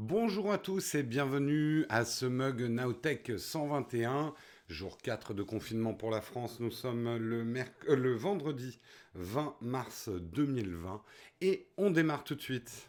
Bonjour à tous et bienvenue à ce mug Nowtech 121, jour 4 de confinement pour la France. Nous sommes le, euh, le vendredi 20 mars 2020 et on démarre tout de suite.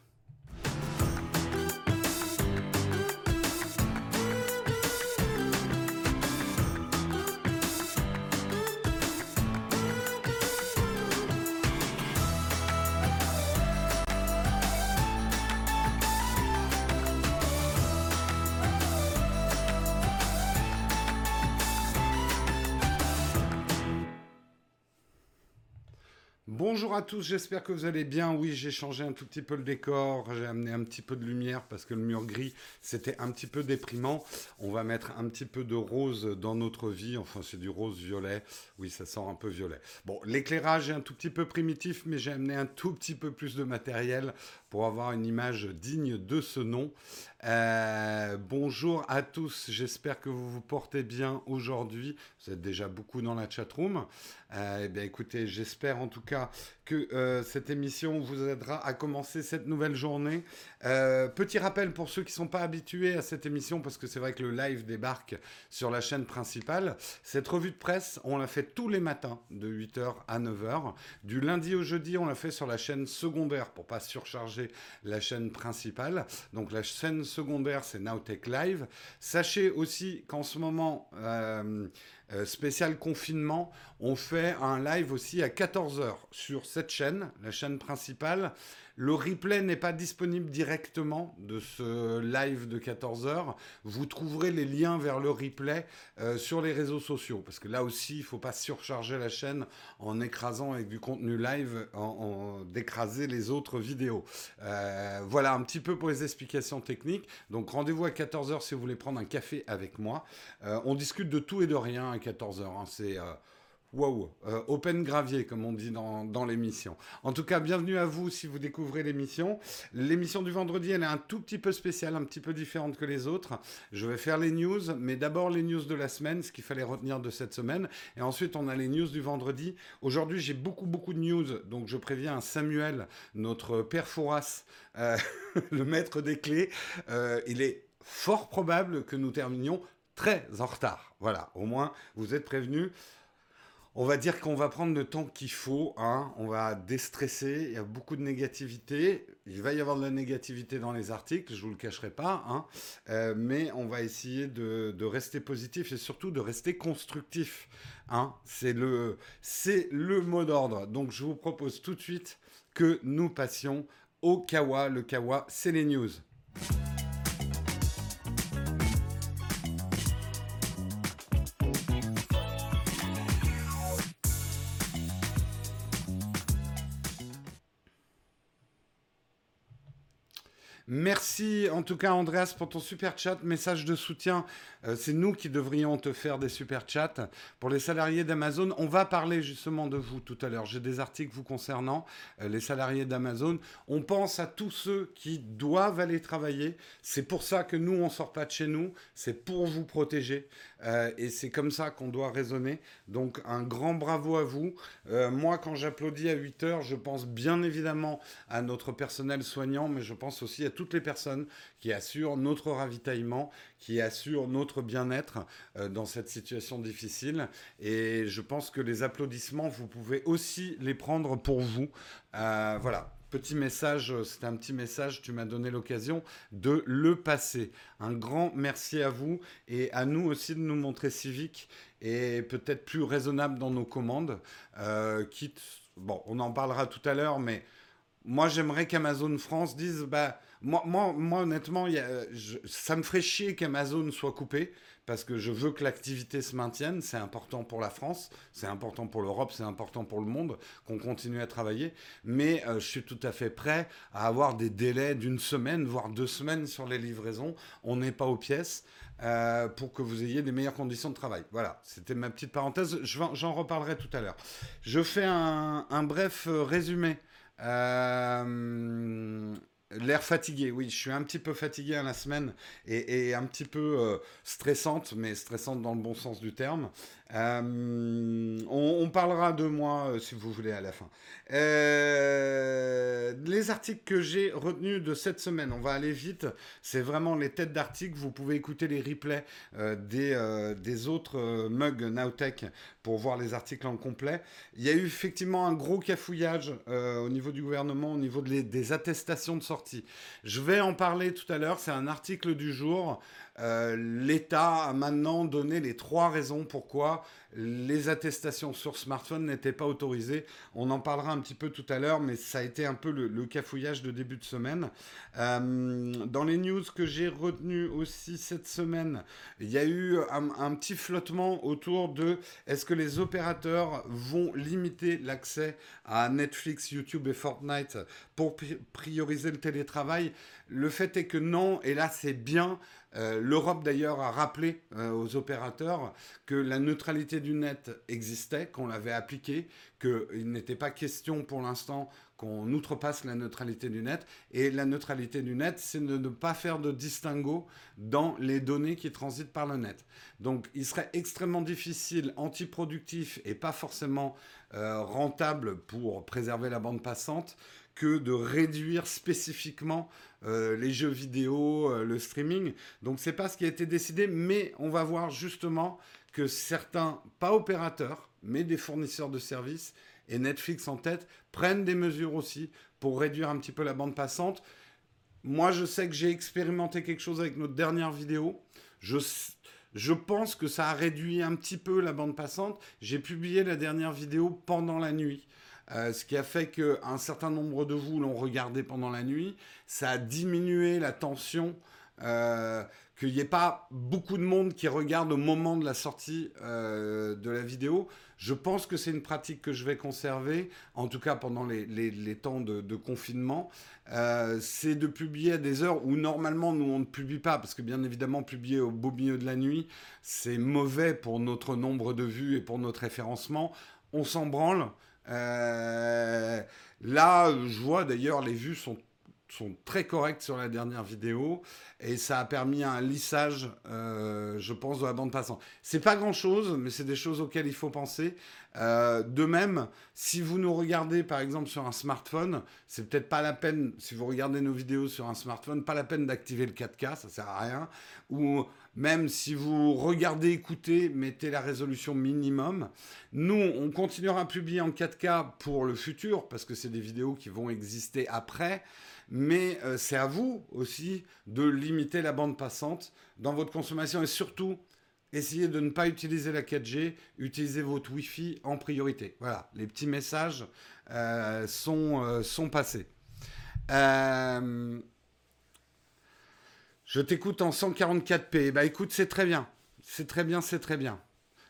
À tous, j'espère que vous allez bien. Oui, j'ai changé un tout petit peu le décor, j'ai amené un petit peu de lumière parce que le mur gris, c'était un petit peu déprimant. On va mettre un petit peu de rose dans notre vie, enfin c'est du rose violet. Oui, ça sent un peu violet. Bon, l'éclairage est un tout petit peu primitif, mais j'ai amené un tout petit peu plus de matériel pour avoir une image digne de ce nom. Euh, bonjour à tous, j'espère que vous vous portez bien aujourd'hui. Vous êtes déjà beaucoup dans la chatroom. Euh, eh bien écoutez, j'espère en tout cas que euh, cette émission vous aidera à commencer cette nouvelle journée. Euh, petit rappel pour ceux qui ne sont pas habitués à cette émission, parce que c'est vrai que le live débarque sur la chaîne principale. Cette revue de presse, on la fait tous les matins de 8h à 9h. Du lundi au jeudi, on la fait sur la chaîne secondaire pour pas surcharger la chaîne principale. Donc la chaîne secondaire, c'est Nowtech Live. Sachez aussi qu'en ce moment, euh, euh, spécial confinement, on fait un live aussi à 14h sur cette chaîne, la chaîne principale. Le replay n'est pas disponible directement de ce live de 14h. Vous trouverez les liens vers le replay euh, sur les réseaux sociaux. Parce que là aussi, il ne faut pas surcharger la chaîne en écrasant avec du contenu live, en, d'écraser les autres vidéos. Euh, voilà un petit peu pour les explications techniques. Donc rendez-vous à 14h si vous voulez prendre un café avec moi. Euh, on discute de tout et de rien à 14h. Hein. C'est Wow, euh, open gravier comme on dit dans, dans l'émission. En tout cas, bienvenue à vous si vous découvrez l'émission. L'émission du vendredi, elle est un tout petit peu spéciale, un petit peu différente que les autres. Je vais faire les news, mais d'abord les news de la semaine, ce qu'il fallait retenir de cette semaine. Et ensuite, on a les news du vendredi. Aujourd'hui, j'ai beaucoup, beaucoup de news, donc je préviens Samuel, notre père Fouras, euh, le maître des clés. Euh, il est fort probable que nous terminions très en retard. Voilà, au moins, vous êtes prévenus. On va dire qu'on va prendre le temps qu'il faut, hein. on va déstresser, il y a beaucoup de négativité, il va y avoir de la négativité dans les articles, je ne vous le cacherai pas, hein. euh, mais on va essayer de, rester positif et surtout de rester constructif. Hein. C'est le, le mot d'ordre. Donc je vous propose tout de suite que nous passions au Kawa. Le Kawa, c'est les news. Merci en tout cas Andreas pour ton super chat, message de soutien. Euh, c'est nous qui devrions te faire des super chats. Pour les salariés d'Amazon, on va parler justement de vous tout à l'heure. J'ai des articles vous concernant, euh, les salariés d'Amazon. On pense à tous ceux qui doivent aller travailler. C'est pour ça que nous, on sort pas de chez nous. C'est pour vous protéger. Euh, et c'est comme ça qu'on doit raisonner. Donc un grand bravo à vous. moi, quand j'applaudis à 8 heures, je pense bien évidemment à notre personnel soignant, mais je pense aussi à toutes les personnes qui assurent notre ravitaillement, qui assurent notre bien-être euh, dans cette situation difficile. Et je pense que les applaudissements, vous pouvez aussi les prendre pour vous. Euh, voilà, petit message, c'est un petit message, tu m'as donné l'occasion de le passer. Un grand merci à vous et à nous aussi de nous montrer civiques et peut-être plus raisonnables dans nos commandes. Euh, quitte, bon, on en parlera tout à l'heure, mais moi j'aimerais qu'Amazon France dise, bah, moi, moi, honnêtement, ça me ferait chier qu'Amazon soit coupé parce que je veux que l'activité se maintienne. C'est important pour la France, c'est important pour l'Europe, c'est important pour le monde qu'on continue à travailler. Mais euh, je suis tout à fait prêt à avoir des délais d'une semaine, voire deux semaines sur les livraisons. On n'est pas aux pièces euh, pour que vous ayez des meilleures conditions de travail. Voilà, c'était ma petite parenthèse. J'en reparlerai tout à l'heure. Je fais un, un bref euh, résumé. Euh, L'air fatigué, oui, je suis un petit peu fatigué à la semaine et, un petit peu euh, stressante, mais stressante dans le bon sens du terme. Euh, on, parlera de moi euh, si vous voulez à la fin. les articles que j'ai retenus de cette semaine, on va aller vite. C'est vraiment les têtes d'articles. Vous pouvez écouter les replays des, des autres mugs Nowtech pour voir les articles en complet. Il y a eu effectivement un gros cafouillage au niveau du gouvernement, au niveau des attestations de sortie je vais en parler tout à l'heure, c'est un article du jour. Euh, L'État a maintenant donné les trois raisons pourquoi les attestations sur smartphone n'étaient pas autorisées. On en parlera un petit peu tout à l'heure, mais ça a été un peu le, cafouillage de début de semaine. Euh, dans les news que j'ai retenues aussi cette semaine, il y a eu un, petit flottement autour de est-ce que les opérateurs vont limiter l'accès à Netflix, YouTube et Fortnite pour prioriser le télétravail? Le fait est que non, et là c'est bien. Euh, L'Europe d'ailleurs a rappelé euh, aux opérateurs que la neutralité du net existait, qu'on l'avait appliquée, qu'il n'était pas question pour l'instant qu'on outrepasse la neutralité du net. Et la neutralité du net, c'est de ne pas faire de distinguo dans les données qui transitent par le net. Donc il serait extrêmement difficile, antiproductif et pas forcément euh, rentable pour préserver la bande passante que de réduire spécifiquement euh, les jeux vidéo, euh, le streaming. Donc c'est pas ce qui a été décidé, mais on va voir justement que certains, pas opérateurs, mais des fournisseurs de services, et Netflix en tête, prennent des mesures aussi pour réduire un petit peu la bande passante. Moi, je sais que j'ai expérimenté quelque chose avec notre dernière vidéo. Je, je pense que ça a réduit un petit peu la bande passante. J'ai publié la dernière vidéo pendant la nuit. Euh, ce qui a fait qu'un certain nombre de vous l'ont regardé pendant la nuit. Ça a diminué la tension, euh, qu'il n'y ait pas beaucoup de monde qui regarde au moment de la sortie euh, de la vidéo. Je pense que c'est une pratique que je vais conserver, en tout cas pendant les, temps de, confinement. c'est de publier à des heures où normalement nous on ne publie pas, parce que bien évidemment publier au beau milieu de la nuit, c'est mauvais pour notre nombre de vues et pour notre référencement. On s'en branle. Euh, là, je vois d'ailleurs les vues sont, sont très correctes sur la dernière vidéo et ça a permis un lissage, euh, je pense, de la bande passante. C'est pas grand chose, mais c'est des choses auxquelles il faut penser. Euh, de même, si vous nous regardez par exemple sur un smartphone, c'est peut-être pas la peine, si vous regardez nos vidéos sur un smartphone, pas la peine d'activer le 4K, ça sert à rien. Ou même si vous regardez, écoutez, mettez la résolution minimum. Nous, on continuera à publier en 4K pour le futur, parce que c'est des vidéos qui vont exister après. Mais euh, c'est à vous aussi de limiter la bande passante dans votre consommation et surtout essayez de ne pas utiliser la 4G, utilisez votre Wi-Fi en priorité. Voilà, les petits messages euh, sont, euh, sont passés. Je t'écoute en 144p. Bah écoute, c'est très bien. C'est très bien, c'est très bien.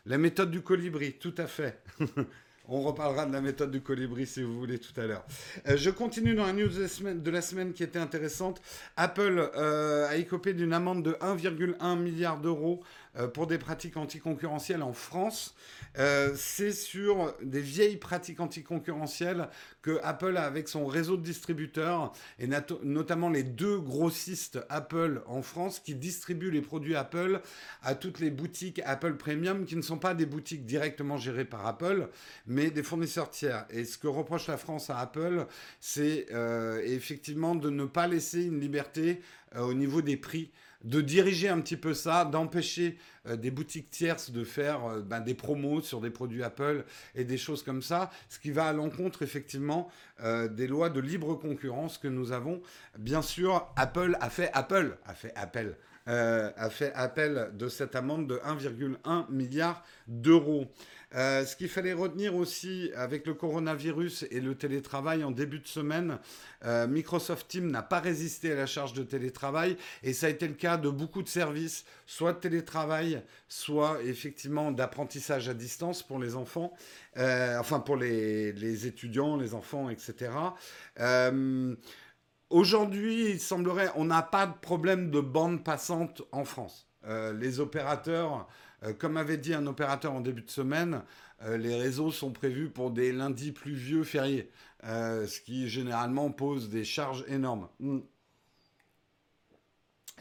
La méthode du colibri, tout à fait. On reparlera de la méthode du colibri si vous voulez tout à l'heure. Euh, je continue dans la news de la, semaine, qui était intéressante. Apple euh, a écopé d'une amende de 1,1 milliard d'euros pour des pratiques anticoncurrentielles en France. Euh, c'est sur des vieilles pratiques anticoncurrentielles que Apple a avec son réseau de distributeurs, et notamment les deux grossistes Apple en France qui distribuent les produits Apple à toutes les boutiques Apple Premium qui ne sont pas des boutiques directement gérées par Apple, mais des fournisseurs tiers. Et ce que reproche la France à Apple, c'est euh, effectivement de ne pas laisser une liberté au niveau des prix de diriger un petit peu ça, d'empêcher euh, des boutiques tierces de faire euh, ben, des promos sur des produits Apple et des choses comme ça, ce qui va à l'encontre effectivement euh, des lois de libre concurrence que nous avons. Bien sûr, Apple a fait Apple, a fait appel, a fait appel de cette amende de 1,1 milliard d'euros. Euh, ce qu'il fallait retenir aussi avec le coronavirus et le télétravail en début de semaine, euh, Microsoft Teams n'a pas résisté à la charge de télétravail et ça a été le cas de beaucoup de services, soit de télétravail, soit effectivement d'apprentissage à distance pour les enfants, euh, enfin pour les, étudiants, les enfants, etc. Aujourd'hui, il semblerait, on n'a pas de problème de bande passante en France. les opérateurs euh, comme avait dit un opérateur en début de semaine, euh, les réseaux sont prévus pour des lundis pluvieux fériés, euh, ce qui généralement pose des charges énormes. Hmm.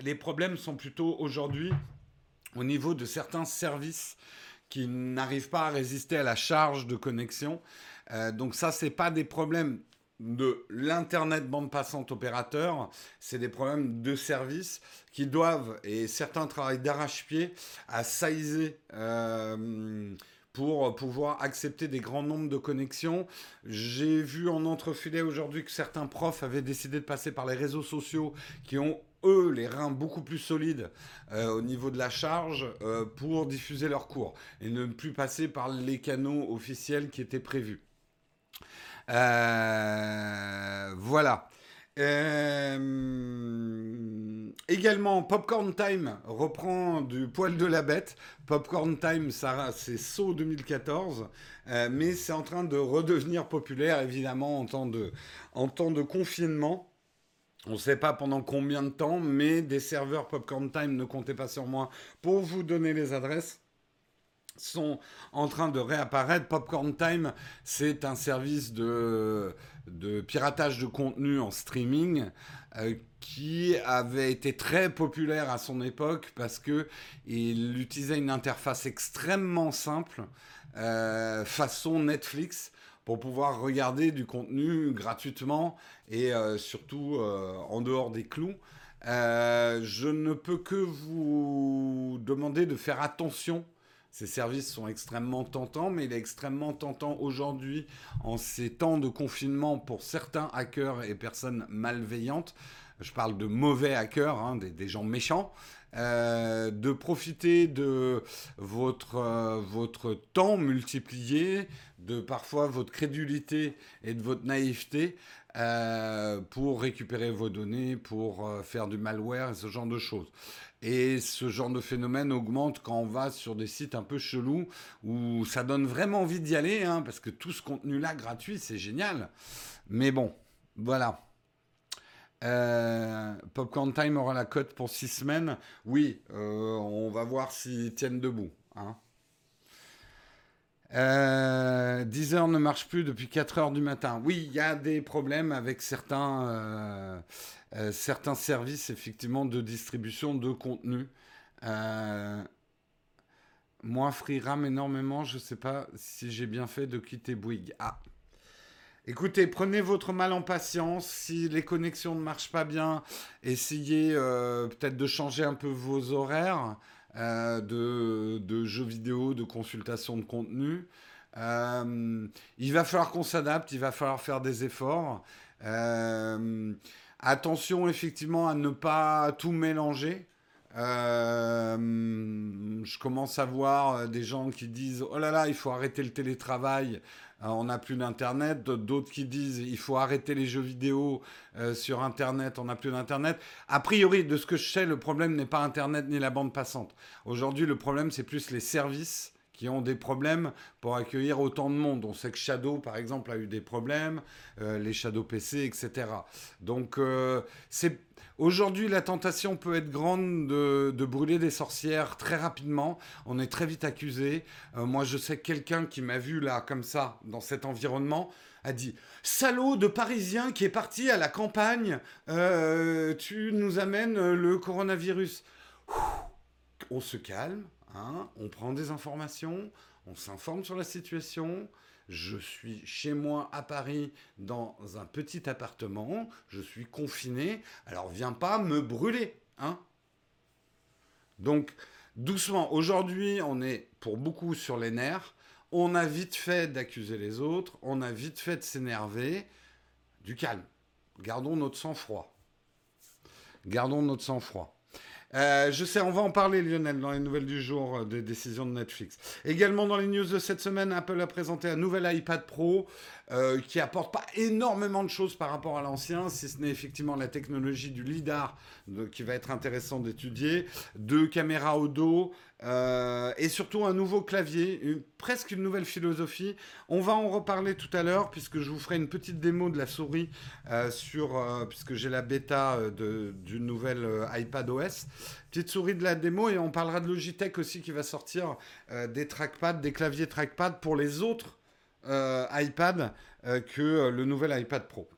Les problèmes sont plutôt aujourd'hui au niveau de certains services qui n'arrivent pas à résister à la charge de connexion. Donc ça, c'est pas des problèmes de l'internet bande passante opérateur, c'est des problèmes de service qui doivent et certains travaillent d'arrache-pied à sizer euh, pour pouvoir accepter des grands nombres de connexions. J'ai vu en entrefilet aujourd'hui que certains profs avaient décidé de passer par les réseaux sociaux qui ont eux, les reins beaucoup plus solides euh, au niveau de la charge euh, pour diffuser leurs cours et ne plus passer par les canaux officiels qui étaient prévus. Euh, voilà. également, Popcorn Time reprend du poil de la bête. Popcorn Time, c'est saut 2014, mais c'est en train de redevenir populaire, évidemment, en temps de, en temps de confinement. On ne sait pas pendant combien de temps, mais des serveurs Popcorn Time, ne comptez pas sur moi pour vous donner les adresses sont en train de réapparaître. Popcorn Time, c'est un service de, piratage de contenu en streaming euh, qui avait été très populaire à son époque parce que il utilisait une interface extrêmement simple, euh, façon Netflix, pour pouvoir regarder du contenu gratuitement et euh, surtout en dehors des clous. Je ne peux que vous demander de faire attention. Ces services sont extrêmement tentants, mais il est extrêmement tentant aujourd'hui, en ces temps de confinement, pour certains hackers et personnes malveillantes, je parle de mauvais hackers, hein, des, gens méchants, de profiter de votre, votre temps multiplié, de parfois votre crédulité et de votre naïveté euh, pour récupérer vos données, pour euh, faire du malware ce genre de choses. Et ce genre de phénomène augmente quand on va sur des sites un peu chelous où ça donne vraiment envie d'y aller, hein, parce que tout ce contenu-là gratuit, c'est génial. Mais bon, voilà. Euh, Popcorn Time aura la cote pour six semaines. Oui, on va voir s'ils tiennent debout. Hein. Euh, 10 heures ne marche plus depuis 4 heures du matin. Oui, il y a des problèmes avec certains, euh, euh, services effectivement de distribution de contenu. Euh, moi, Free RAM énormément. Je ne sais pas si j'ai bien fait de quitter Bouygues. Ah. Écoutez, prenez votre mal en patience. Si les connexions ne marchent pas bien, essayez peut-être de changer un peu vos horaires. Euh, de, jeux vidéo, de consultation de contenu. Euh, il va falloir qu'on s'adapte, il va falloir faire des efforts. Euh, attention effectivement à ne pas tout mélanger. je commence à voir des gens qui disent oh là là il faut arrêter le télétravail on n'a plus d'internet, d'autres qui disent il faut arrêter les jeux vidéo euh, sur internet, on n'a plus d'internet. A priori, de ce que je sais, le problème n'est pas internet ni la bande passante. Aujourd'hui, le problème c'est plus les services qui ont des problèmes pour accueillir autant de monde. On sait que Shadow, par exemple, a eu des problèmes, euh, les Shadow PC, etc. Donc, c'est Aujourd'hui, la tentation peut être grande de, brûler des sorcières très rapidement. On est très vite accusé. Euh, moi, je sais quelqu'un qui m'a vu là, comme ça, dans cet environnement, a dit Salaud de Parisien qui est parti à la campagne, euh, tu nous amènes le coronavirus. on se calme, hein, on prend des informations, on s'informe sur la situation je suis chez moi à Paris dans un petit appartement, je suis confiné, alors viens pas me brûler, hein Donc, doucement, aujourd'hui, on est pour beaucoup sur les nerfs, on a vite fait d'accuser les autres, on a vite fait de s'énerver, du calme. Gardons notre sang-froid. Gardons notre sang-froid. Euh, je sais, on va en parler, Lionel, dans les nouvelles du jour euh, des décisions de Netflix. Également, dans les news de cette semaine, Apple a présenté un nouvel iPad Pro euh, qui apporte pas énormément de choses par rapport à l'ancien, si ce n'est effectivement la technologie du LIDAR qui va être intéressant d'étudier, deux caméras au dos, euh, et surtout un nouveau clavier, presque une nouvelle philosophie. On va en reparler tout à l'heure puisque je vous ferai une petite démo de la souris euh, sur, euh, puisque j'ai la bêta de, du nouvel iPad OS. Petite souris de la démo et on parlera de Logitech aussi qui va sortir des trackpads, des claviers trackpad pour les autres iPad que le nouvel iPad Pro.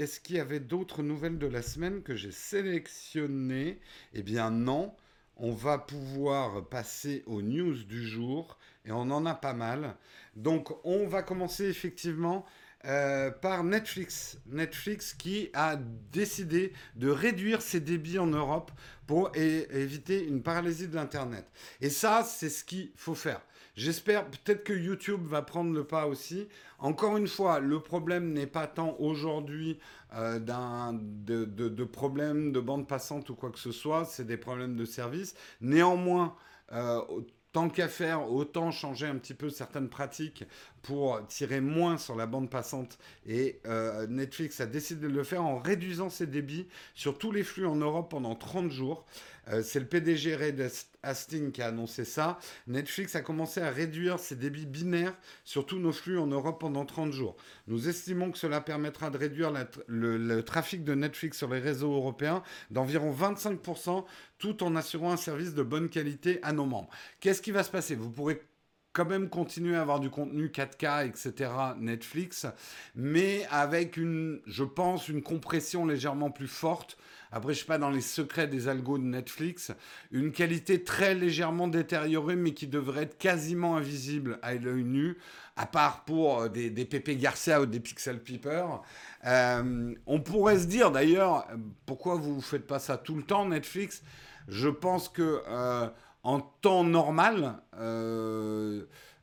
Est-ce qu'il y avait d'autres nouvelles de la semaine que j'ai sélectionnées? Eh bien non. On va pouvoir passer aux news du jour et on en a pas mal. Donc on va commencer effectivement euh, par Netflix. Netflix qui a décidé de réduire ses débits en Europe pour éviter une paralysie de l'Internet. Et ça, c'est ce qu'il faut faire. J'espère peut-être que YouTube va prendre le pas aussi. Encore une fois, le problème n'est pas tant aujourd'hui euh, de, problèmes de bande passante ou quoi que ce soit, c'est des problèmes de service. Néanmoins, euh, tant qu'à faire, autant changer un petit peu certaines pratiques pour tirer moins sur la bande passante. Et euh, Netflix a décidé de le faire en réduisant ses débits sur tous les flux en Europe pendant 30 jours. Euh, c'est le PDG Red Hastings qui a annoncé ça. Netflix a commencé à réduire ses débits binaires sur tous nos flux en Europe pendant 30 jours. Nous estimons que cela permettra de réduire le, trafic de Netflix sur les réseaux européens d'environ 25% tout en assurant un service de bonne qualité à nos membres. Qu'est-ce qui va se passer? Vous pourrez quand même continuer à avoir du contenu 4K, etc. Netflix, mais avec une, je pense, une compression légèrement plus forte après, je sais pas dans les secrets des algos de Netflix, une qualité très légèrement détériorée, mais qui devrait être quasiment invisible à l'œil nu, à part pour euh, des, des Pepe Garcia ou des Pixel Peeper. Euh, on pourrait se dire d'ailleurs, pourquoi vous ne faites pas ça tout le temps, Netflix? Je pense que euh, en temps normal,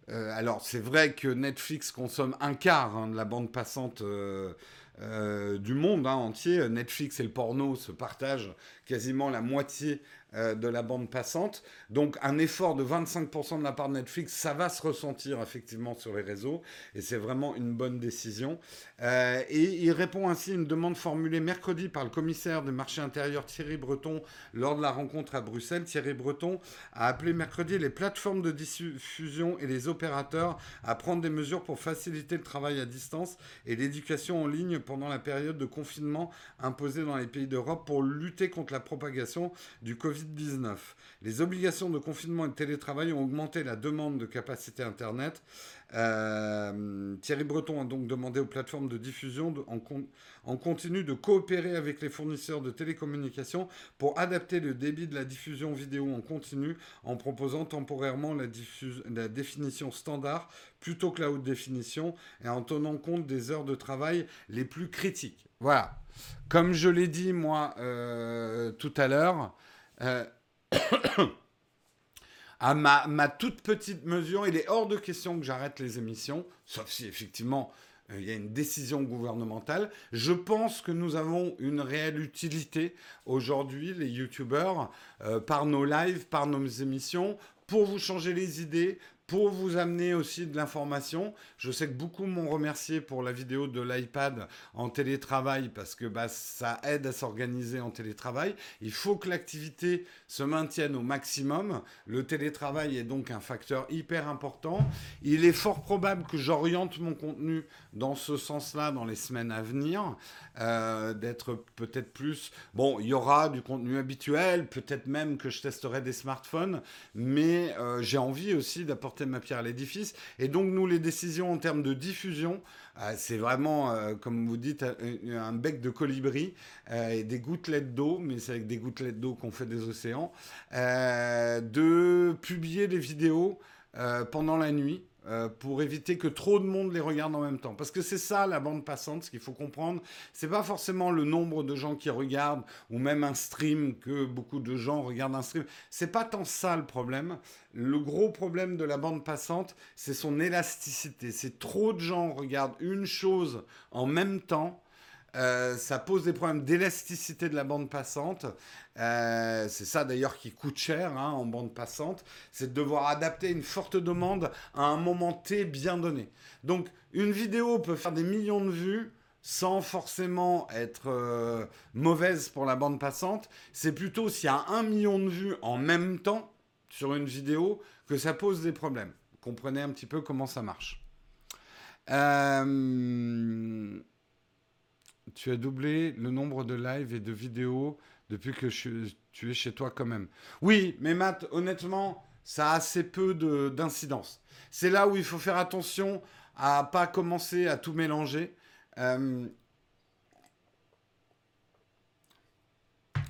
alors c'est vrai que Netflix consomme un quart hein, de la bande passante euh, du monde hein, entier. Netflix et le porno se partagent quasiment la moitié euh, de la bande passante. Donc un effort de 25% de la part de Netflix, ça va se ressentir effectivement sur les réseaux et c'est vraiment une bonne décision. Euh, et il répond ainsi à une demande formulée mercredi par le commissaire du marché intérieur Thierry Breton lors de la rencontre à Bruxelles. Thierry Breton a appelé mercredi les plateformes de diffusion et les opérateurs à prendre des mesures pour faciliter le travail à distance et l'éducation en ligne pendant la période de confinement imposée dans les pays d'Europe pour lutter contre la propagation du Covid les obligations de confinement et de télétravail ont augmenté la demande de capacité Internet. Euh, Thierry Breton a donc demandé aux plateformes de diffusion en, continu de coopérer avec les fournisseurs de télécommunications pour adapter le débit de la diffusion vidéo en continu en proposant temporairement la, la définition standard plutôt que la haute définition et en tenant compte des heures de travail les plus critiques. Voilà. Comme je l'ai dit moi euh, tout à l'heure, euh, à ma, toute petite mesure, il est hors de question que j'arrête les émissions, sauf si effectivement euh, il y a une décision gouvernementale. Je pense que nous avons une réelle utilité aujourd'hui, les youtubeurs, euh, par nos lives, par nos émissions, pour vous changer les idées, pour vous amener aussi de l'information. Je sais que beaucoup m'ont remercié pour la vidéo de l'iPad en télétravail parce que bah, ça aide à s'organiser en télétravail. Il faut que l'activité se maintienne au maximum. Le télétravail est donc un facteur hyper important. Il est fort probable que j'oriente mon contenu dans ce sens-là dans les semaines à venir, euh, d'être peut-être plus... Bon, il y aura du contenu habituel, peut-être même que je testerai des smartphones, mais euh, j'ai envie aussi d'apporter ma pierre à l'édifice. Et donc, nous, les décisions en termes de diffusion, euh, c'est vraiment, euh, comme vous dites, un, bec de colibri euh, et des gouttelettes d'eau, mais c'est avec des gouttelettes d'eau qu'on fait des océans, de publier des vidéos pendant la nuit. Euh, pour éviter que trop de monde les regarde en même temps. Parce que c'est ça la bande passante, ce qu'il faut comprendre. C'est pas forcément le nombre de gens qui regardent ou même un stream que beaucoup de gens regardent un stream. C'est pas tant ça le problème. Le gros problème de la bande passante, c'est son élasticité. C'est trop de gens regardent une chose en même temps euh, ça pose des problèmes d'élasticité de la bande passante. Euh, c'est ça d'ailleurs qui coûte cher hein, en bande passante. C'est de devoir adapter une forte demande à un moment T bien donné. Donc une vidéo peut faire des millions de vues sans forcément être euh, mauvaise pour la bande passante. C'est plutôt s'il y a un million de vues en même temps sur une vidéo que ça pose des problèmes. Comprenez un petit peu comment ça marche. Euh tu as doublé le nombre de lives et de vidéos depuis que tu es chez toi quand même. Oui, mais Matt, honnêtement, ça a assez peu d'incidence. C'est là où il faut faire attention à pas commencer à tout mélanger. Euh,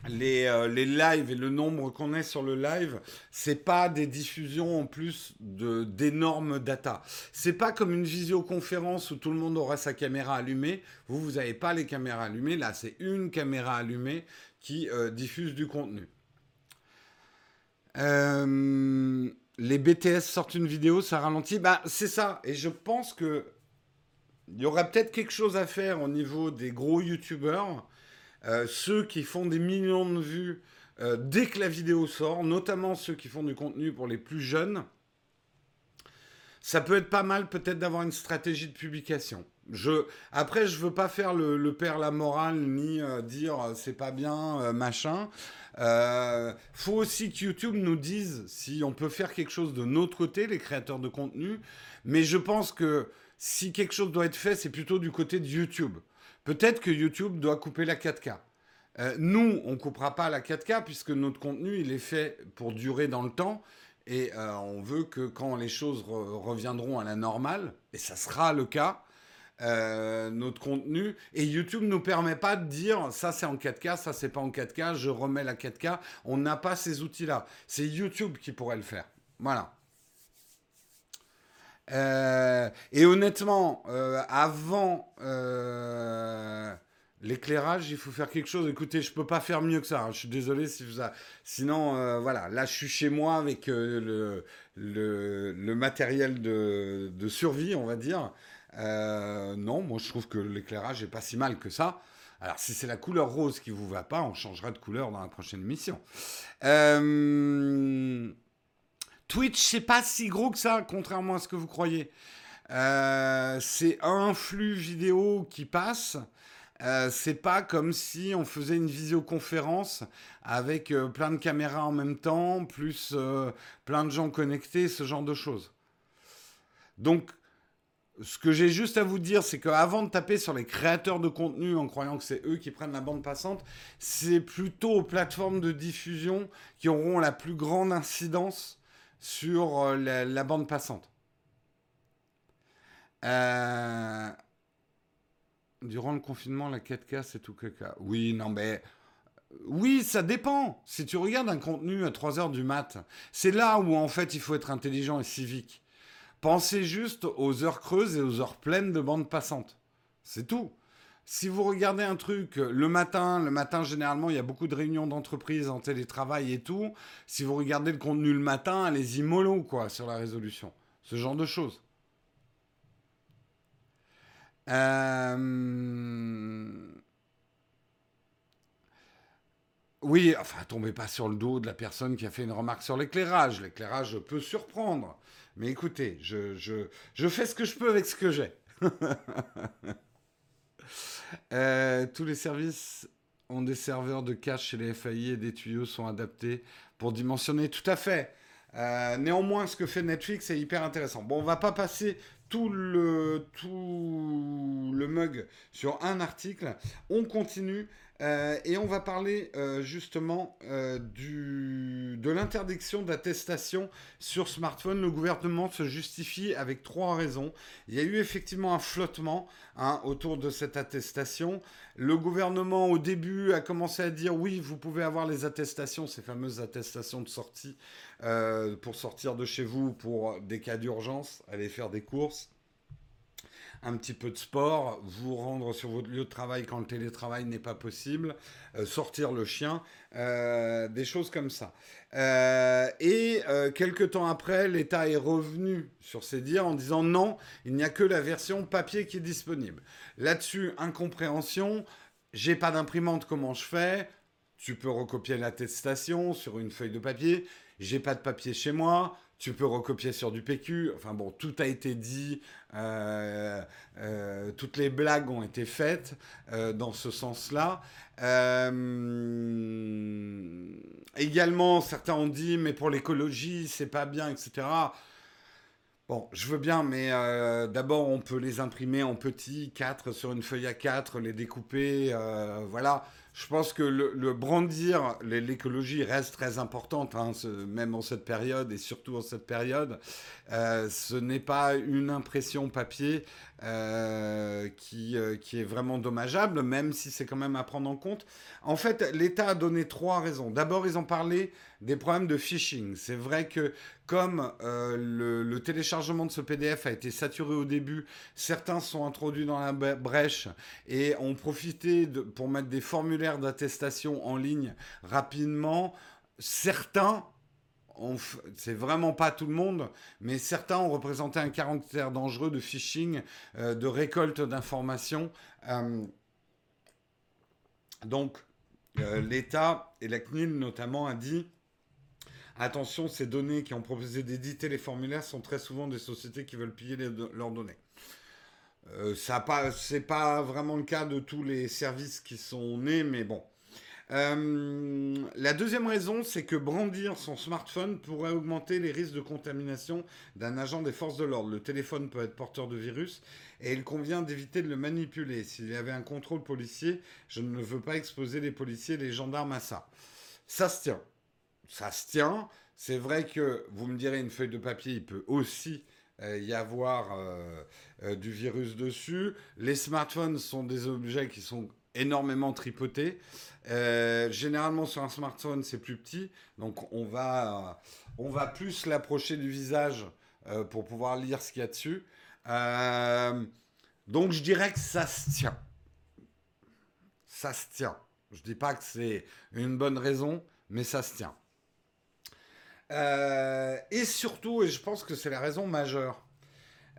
les, euh, les lives et le nombre qu'on est sur le live, c'est pas des diffusions en plus de d'énormes data. C'est pas comme une visioconférence où tout le monde aura sa caméra allumée. Vous, vous n'avez pas les caméras allumées. Là, c'est une caméra allumée qui euh, diffuse du contenu. Euh, les BTS sortent une vidéo, ça ralentit. Bah, c'est ça. Et je pense que il y aurait peut-être quelque chose à faire au niveau des gros youtubeurs ceux qui font des millions de vues euh, dès que la vidéo sort, notamment ceux qui font du contenu pour les plus jeunes, ça peut être pas mal peut-être d'avoir une stratégie de publication. Je, après, je veux pas faire le, père la morale ni euh, dire c'est pas bien, machin. faut aussi que YouTube nous dise si on peut faire quelque chose de notre côté, les créateurs de contenu. Mais je pense que si quelque chose doit être fait, c'est plutôt du côté de YouTube. Peut-être que YouTube doit couper la 4K. Euh, nous, on ne coupera pas la 4K puisque notre contenu, il est fait pour durer dans le temps. Et euh, on veut que quand les choses reviendront à la normale, et ça sera le cas, euh, notre contenu. Et YouTube ne nous permet pas de dire ça c'est en 4K, ça c'est pas en 4K, je remets la 4K. On n'a pas ces outils-là. C'est YouTube qui pourrait le faire. Voilà. Euh, et honnêtement, euh, avant euh, l'éclairage, il faut faire quelque chose. Écoutez, je peux pas faire mieux que ça. Hein. Je suis désolé si vous a... Sinon, voilà, là, je suis chez moi avec le, matériel de, survie, on va dire. non, moi, je trouve que l'éclairage est pas si mal que ça. Alors, si c'est la couleur rose qui vous va pas, on changera de couleur dans la prochaine mission. Euh... Twitch, c'est pas si gros que ça, contrairement à ce que vous croyez. Euh, c'est un flux vidéo qui passe. Euh, c'est pas comme si on faisait une visioconférence avec euh, plein de caméras en même temps, plus plein de gens connectés, ce genre de choses. Donc, ce que j'ai juste à vous dire, c'est qu'avant de taper sur les créateurs de contenu en croyant que c'est eux qui prennent la bande passante, c'est plutôt aux plateformes de diffusion qui auront la plus grande incidence sur euh, la, bande passante. Euh, durant le confinement, la 4K, c'est tout caca. Oui, non, mais. Oui, ça dépend. Si tu regardes un contenu à 3 heures du mat, c'est là où en fait il faut être intelligent et civique. Pensez juste aux heures creuses et aux heures pleines de bande passante. C'est tout si vous regardez un truc le matin, le matin généralement il y a beaucoup de réunions d'entreprise en télétravail et tout. Si vous regardez le contenu le matin, allez-y mollo quoi sur la résolution. Ce genre de choses. Euh, oui, enfin, tombez pas sur le dos de la personne qui a fait une remarque sur l'éclairage. L'éclairage peut surprendre. Mais écoutez, je fais ce que je peux avec ce que j'ai. Euh, tous les services ont des serveurs de cache chez les FAI et des tuyaux sont adaptés pour dimensionner. Tout à fait. Euh, néanmoins, ce que fait Netflix est hyper intéressant. Bon, on va pas passer tout le, tout le mug sur un article. On continue euh, et on va parler euh, justement euh, de l'interdiction d'attestation sur smartphone. Le gouvernement se justifie avec trois raisons. Il y a eu effectivement un flottement hein, autour de cette attestation. Le gouvernement au début a commencé à dire oui, vous pouvez avoir les attestations, ces fameuses attestations de sortie pour sortir de chez vous pour des cas d'urgence, aller faire des courses un petit peu de sport, vous rendre sur votre lieu de travail quand le télétravail n'est pas possible, euh, sortir le chien, euh, des choses comme ça. Euh, et quelques temps après, l'État est revenu sur ses dires en disant non, il n'y a que la version papier qui est disponible. Là-dessus, incompréhension, j'ai pas d'imprimante, comment je fais? Tu peux recopier l'attestation sur une feuille de papier. J'ai pas de papier chez moi tu peux recopier sur du PQ. Enfin bon, tout a été dit, euh, euh, toutes les blagues ont été faites euh, dans ce sens-là. également, certains ont dit, mais pour l'écologie, c'est pas bien, etc. Bon, je veux bien, mais d'abord, on peut les imprimer en petits, 4 sur une feuille à 4, les découper, voilà. Je pense que le, brandir l'écologie reste très importante, hein, même en cette période et surtout en cette période. Euh, ce n'est pas une impression papier euh, qui, euh, qui est vraiment dommageable, même si c'est quand même à prendre en compte. En fait, l'État a donné trois raisons. D'abord, ils ont parlé des problèmes de phishing. C'est vrai que comme le, téléchargement de ce PDF a été saturé au début, certains sont introduits dans la brèche et ont profité pour mettre des formulaires d'attestation en ligne rapidement. Certains, c'est vraiment pas tout le monde, mais certains ont représenté un caractère dangereux de phishing, euh, de récolte d'informations. Euh, donc, euh, l'État et la CNIL notamment a dit attention, ces données qui ont proposé d'éditer les formulaires sont très souvent des sociétés qui veulent piller leurs données. Euh, ça pas, pas vraiment le cas de tous les services qui sont nés, mais bon. Euh, la deuxième raison, c'est que brandir son smartphone pourrait augmenter les risques de contamination d'un agent des forces de l'ordre. Le téléphone peut être porteur de virus et il convient d'éviter de le manipuler. S'il y avait un contrôle policier, je ne veux pas exposer les policiers et les gendarmes à ça. Ça se tient. Ça se tient. C'est vrai que, vous me direz, une feuille de papier, il peut aussi euh, y avoir euh, du virus dessus. Les smartphones sont des objets qui sont énormément tripotés. généralement sur un smartphone c'est plus petit, donc on va, on va plus l'approcher du visage pour pouvoir lire ce qu'il y a dessus. donc je dirais que ça se tient. Ça se tient. Je dis pas que c'est une bonne raison, mais ça se tient. Euh, et surtout, et je pense que c'est la raison majeure,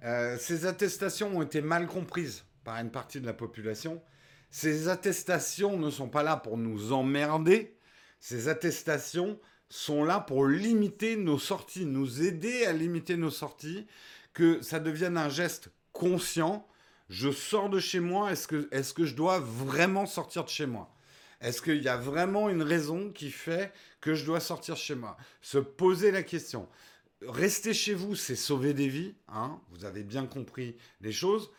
euh, ces attestations ont été mal comprises par une partie de la population. Ces attestations ne sont pas là pour nous emmerder. Ces attestations sont là pour limiter nos sorties, nous aider à limiter nos sorties, que ça devienne un geste conscient. Je sors de chez moi, est-ce que, est que je dois vraiment sortir de chez moi? Est-ce qu'il y a vraiment une raison qui fait que je dois sortir chez moi? Se poser la question. Rester chez vous, c'est sauver des vies. Hein vous avez bien compris les choses.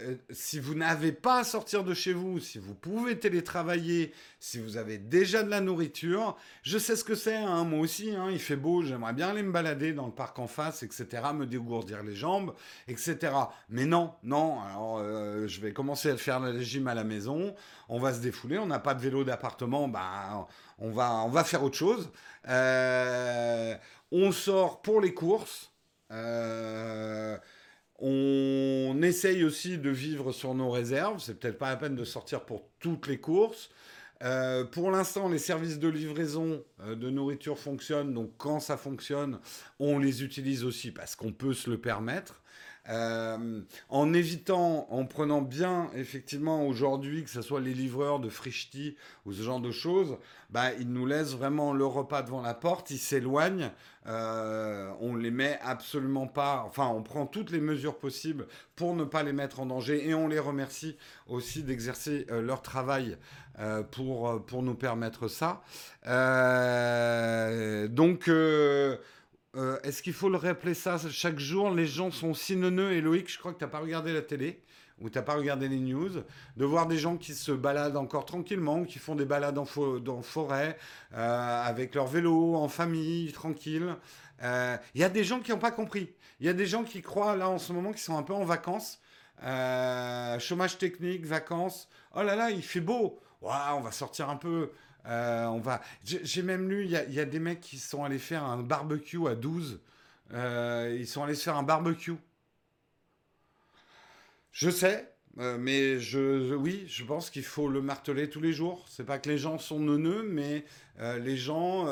Euh, si vous n'avez pas à sortir de chez vous, si vous pouvez télétravailler, si vous avez déjà de la nourriture, je sais ce que c'est, hein, moi aussi, hein, il fait beau, j'aimerais bien aller me balader dans le parc en face, etc., me dégourdir les jambes, etc. Mais non, non, alors euh, je vais commencer à faire le régime à la maison, on va se défouler, on n'a pas de vélo d'appartement, bah, on, va, on va faire autre chose. Euh, on sort pour les courses. Euh, on essaye aussi de vivre sur nos réserves. C'est peut-être pas la peine de sortir pour toutes les courses. Euh, pour l'instant, les services de livraison euh, de nourriture fonctionnent. Donc, quand ça fonctionne, on les utilise aussi parce qu'on peut se le permettre. Euh, en évitant, en prenant bien, effectivement, aujourd'hui, que ce soit les livreurs de Frichti ou ce genre de choses, bah, ils nous laissent vraiment le repas devant la porte, ils s'éloignent, euh, on les met absolument pas, enfin, on prend toutes les mesures possibles pour ne pas les mettre en danger et on les remercie aussi d'exercer euh, leur travail pour, pour nous permettre ça. donc, euh, est-ce qu'il faut le rappeler ça chaque jour Les gens sont si neuneux. Et Loïc, je crois que tu n'as pas regardé la télé ou tu n'as pas regardé les news, de voir des gens qui se baladent encore tranquillement, qui font des balades en, forêt, euh, avec leur vélo, en famille, tranquille. Il euh, y a des gens qui n'ont pas compris. Il y a des gens qui croient là en ce moment qui sont un peu en vacances. chômage technique, vacances. Oh là là, il fait beau. on va sortir un peu. Euh, on va. J'ai même lu, il y, a des mecs qui sont allés faire un barbecue à 12. Euh, ils sont allés se faire un barbecue. Je sais, euh, mais je, oui, je pense qu'il faut le marteler tous les jours. C'est pas que les gens sont neuneux, mais les gens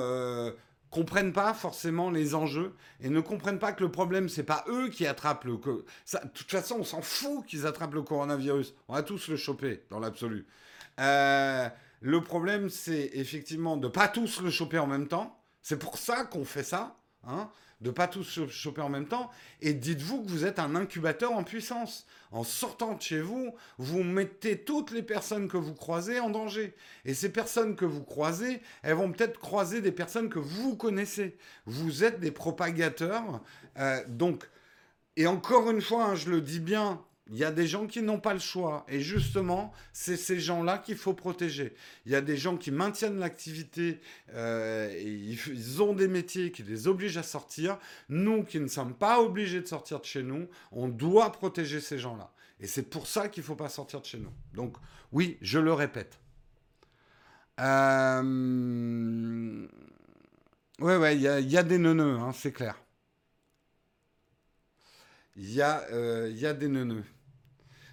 comprennent pas forcément les enjeux et ne comprennent pas que le problème c'est pas eux qui attrapent le ça, de toute façon on s'en fout qu'ils attrapent le coronavirus on va tous le choper dans l'absolu euh, le problème, c'est effectivement de pas tous le choper en même temps. C'est pour ça qu'on fait ça, hein, de pas tous le choper en même temps. Et dites-vous que vous êtes un incubateur en puissance. En sortant de chez vous, vous mettez toutes les personnes que vous croisez en danger. Et ces personnes que vous croisez, elles vont peut-être croiser des personnes que vous connaissez. Vous êtes des propagateurs. Euh, donc, et encore une fois, hein, je le dis bien, Il y a des gens qui n'ont pas le choix. Et justement, c'est ces gens-là qu'il faut protéger. Il y a des gens qui maintiennent l'activité, euh, ils ont des métiers qui les obligent à sortir. Nous qui ne sommes pas obligés de sortir de chez nous, on doit protéger ces gens-là. Et c'est pour ça qu'il ne faut pas sortir de chez nous. Donc oui, je le répète. Euh... Ouais, il y a, des neuneux, hein, c'est clair. Il y, euh, a des neuneux.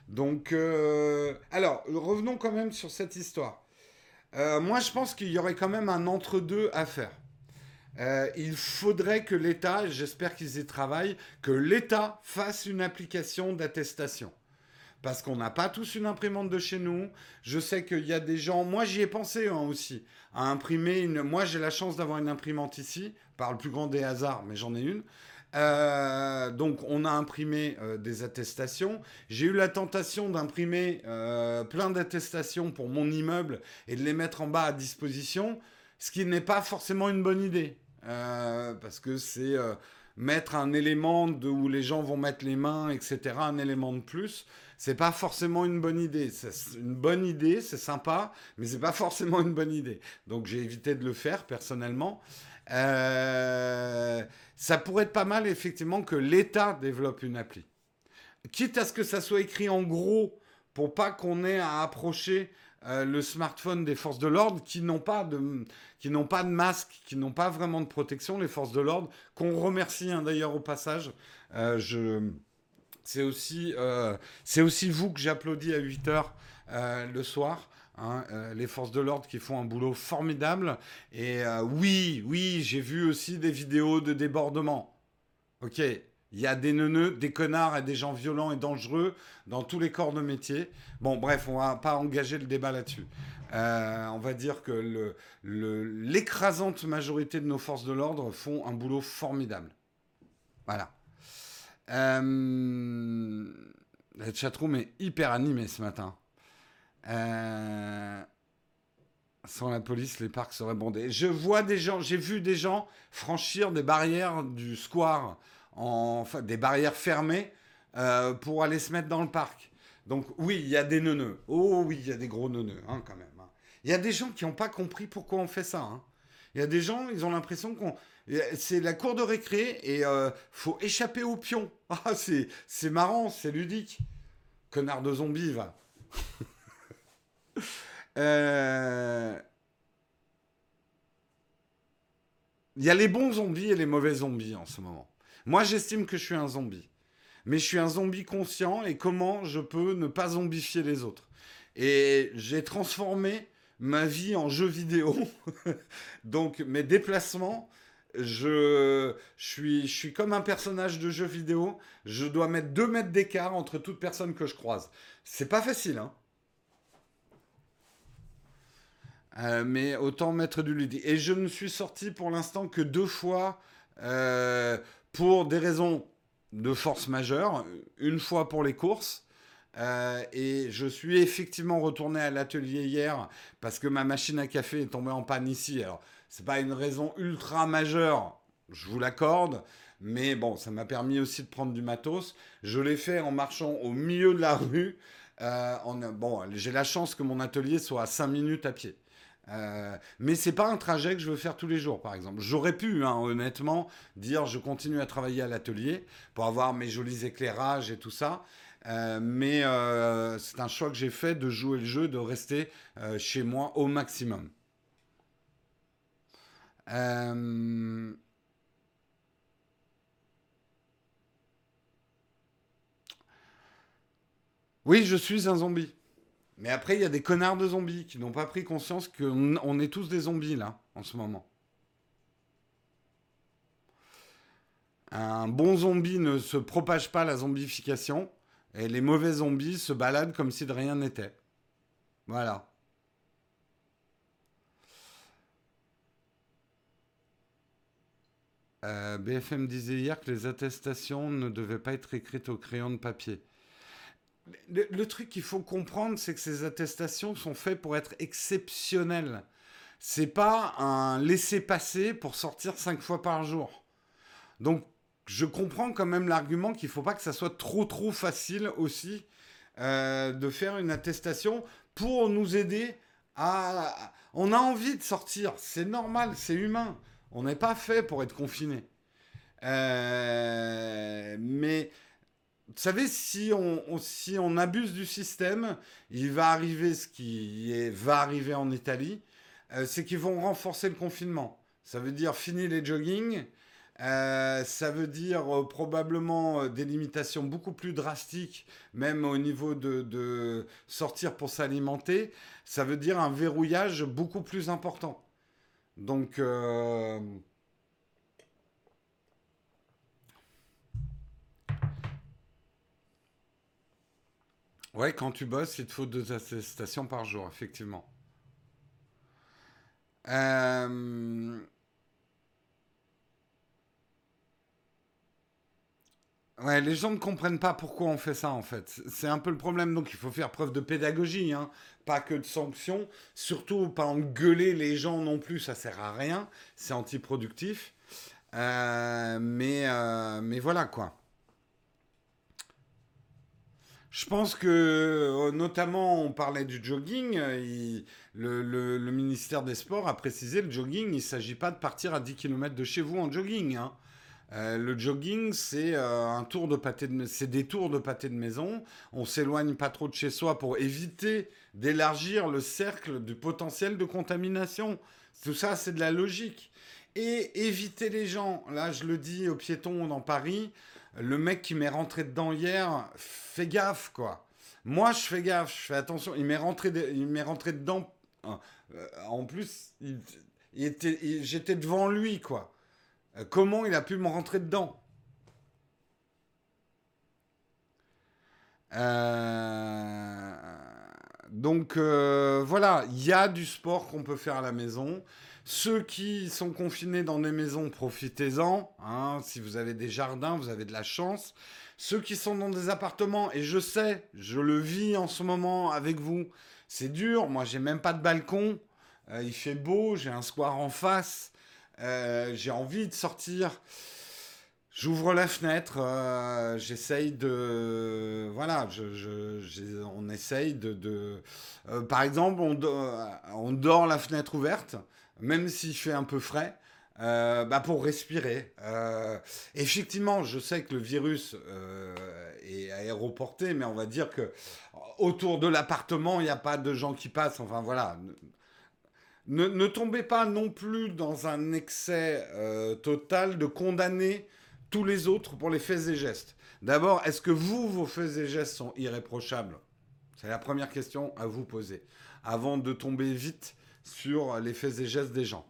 Donc, euh, alors, revenons quand même sur cette histoire. Euh, moi, je pense qu'il y aurait quand même un entre-deux à faire. Euh, il faudrait que l'État, j'espère qu'ils y travaillent, que l'État fasse une application d'attestation. Parce qu'on n'a pas tous une imprimante de chez nous. Je sais qu'il y a des gens, moi j'y ai pensé hein, aussi, à imprimer une. Moi j'ai la chance d'avoir une imprimante ici, par le plus grand des hasards, mais j'en ai une. Euh, donc on a imprimé euh, des attestations. J'ai eu la tentation d'imprimer euh, plein d'attestations pour mon immeuble et de les mettre en bas à disposition, ce qui n'est pas forcément une bonne idée. parce que c'est mettre un élément de, où les gens vont mettre les mains, etc., un élément de plus. C'est pas forcément une bonne idée. C'est une bonne idée, c'est sympa, mais c'est pas forcément une bonne idée. Donc j'ai évité de le faire personnellement. Ça pourrait être pas mal, effectivement, que l'État développe une appli. Quitte à ce que ça soit écrit en gros, pour pas qu'on ait à approcher euh, le smartphone des forces de l'ordre qui n'ont pas de qui n'ont pas de masque, qui n'ont pas vraiment de protection, les forces de l'ordre, qu'on remercie hein, d'ailleurs au passage. Euh, c'est aussi c'est aussi vous que j'applaudis à 8 heures le soir. Hein, euh, les forces de l'ordre qui font un boulot formidable. Et euh, oui, oui, j'ai vu aussi des vidéos de débordement. Ok, il y a des neuneux, des connards et des gens violents et dangereux dans tous les corps de métier. Bon, bref, on va pas engager le débat là-dessus. Euh, on va dire que l'écrasante majorité de nos forces de l'ordre font un boulot formidable. Voilà. La chatroom est hyper animée ce matin. Euh, sans la police, les parcs seraient bondés. Je vois des gens, j'ai vu des gens franchir des barrières du square, en, enfin des barrières fermées, euh, pour aller se mettre dans le parc. Donc oui, il y a des neuneux. Oh oui, il y a des gros neuneux, hein, quand même. Hein. Il y a des gens qui n'ont pas compris pourquoi on fait ça. Hein. Il y a des gens, ils ont l'impression qu'on... C'est la cour de récré et euh, faut échapper aux pions. Ah, c'est marrant, c'est ludique. Connard de zombie, va. Euh, il y a les bons zombies et les mauvais zombies en ce moment. Moi, j'estime que je suis un zombie. Mais je suis un zombie conscient et comment je peux ne pas zombifier les autres. Et j'ai transformé ma vie en jeu vidéo. Donc mes déplacements, je, suis, comme un personnage de jeu vidéo. Je dois mettre deux mètres d'écart entre toute personne que je croise. C'est pas facile, hein. Euh, mais autant mettre du ludique. Et je ne suis sorti pour l'instant que deux fois euh, pour des raisons de force majeure. Une fois pour les courses. Euh, et je suis effectivement retourné à l'atelier hier parce que ma machine à café est tombée en panne ici. Alors, c'est pas une raison ultra majeure, je vous l'accorde. Mais bon, ça m'a permis aussi de prendre du matos. Je l'ai fait en marchant au milieu de la rue. bon, j'ai la chance que mon atelier soit à 5 minutes à pied. Euh, mais c'est pas un trajet que je veux faire tous les jours, par exemple. J'aurais pu, hein, honnêtement, dire je continue à travailler à l'atelier pour avoir mes jolis éclairages et tout ça. Euh, mais euh, c'est un choix que j'ai fait de jouer le jeu, de rester chez moi au maximum. Oui, je suis un zombie. Mais après, il y a des connards de zombies qui n'ont pas pris conscience qu'on est tous des zombies, là, en ce moment. Un bon zombie ne se propage pas la zombification, et les mauvais zombies se baladent comme si de rien n'était. Voilà. Euh, BFM disait hier que les attestations ne devaient pas être écrites au crayon de papier. Le, truc qu'il faut comprendre, c'est que ces attestations sont faites pour être exceptionnelles. C'est pas un laisser-passer pour sortir cinq fois par jour. Donc, je comprends quand même l'argument qu'il faut pas que ça soit trop trop facile aussi euh, de faire une attestation pour nous aider à... On a envie de sortir, c'est normal, c'est humain. On n'est pas fait pour être confiné. Euh, mais vous savez, si on, abuse du système, il va arriver ce qui va arriver en Italie, euh, c'est qu'ils vont renforcer le confinement. Ça veut dire fini les jogging, euh, ça veut dire euh, probablement des limitations beaucoup plus drastiques, même au niveau de, sortir pour s'alimenter. Ça veut dire un verrouillage beaucoup plus important. Donc, ouais, quand tu bosses, il te faut deux attestations par jour, effectivement. Euh... Ouais, les gens ne comprennent pas pourquoi on fait ça en fait. C'est un peu le problème. Donc il faut faire preuve de pédagogie, hein. pas que de sanctions. Surtout pas engueuler les gens non plus, ça sert à rien. C'est antiproductif. Euh, mais, euh, mais voilà quoi. Je pense que, euh, notamment, on parlait du jogging. le, ministère des Sports a précisé le jogging, il ne s'agit pas de partir à 10 km de chez vous en jogging. Hein. Euh, le jogging, c'est euh, un tour de pâté de, c'est des tours de pâté de maison. On s'éloigne pas trop de chez soi pour éviter d'élargir le cercle du potentiel de contamination. Tout ça, c'est de la logique. Et éviter les gens. Là, je le dis aux piétons dans Paris. Le mec qui m'est rentré dedans hier, fais gaffe, quoi. Moi, je fais gaffe, je fais attention. Il m'est rentré, dedans. Euh, en plus, j'étais devant lui, quoi. Euh, comment il a pu me rentrer dedans? Euh, Donc voilà, il y a du sport qu'on peut faire à la maison. Ceux qui sont confinés dans des maisons, profitez-en. Hein. si vous avez des jardins, vous avez de la chance. Ceux qui sont dans des appartements, et je sais, je le vis en ce moment avec vous, c'est dur. Moi, j'ai même pas de balcon. il fait beau, j'ai un square en face. Euh, j'ai envie de sortir. J'ouvre la fenêtre, euh, j'essaye de... Voilà, on essaye de... Euh, par exemple, on, dort la fenêtre ouverte, même s'il fait un peu frais, bah pour respirer. effectivement, je sais que le virus est aéroporté, mais on va dire que autour de l'appartement, il n'y a pas de gens qui passent. Enfin voilà, ne, tombez pas non plus dans un excès euh, total de condamner tous les autres pour les faits et gestes. D'abord, est-ce que vous, vos faits et gestes sont irréprochables? C'est la première question à vous poser, avant de tomber vite sur les faits et gestes des gens.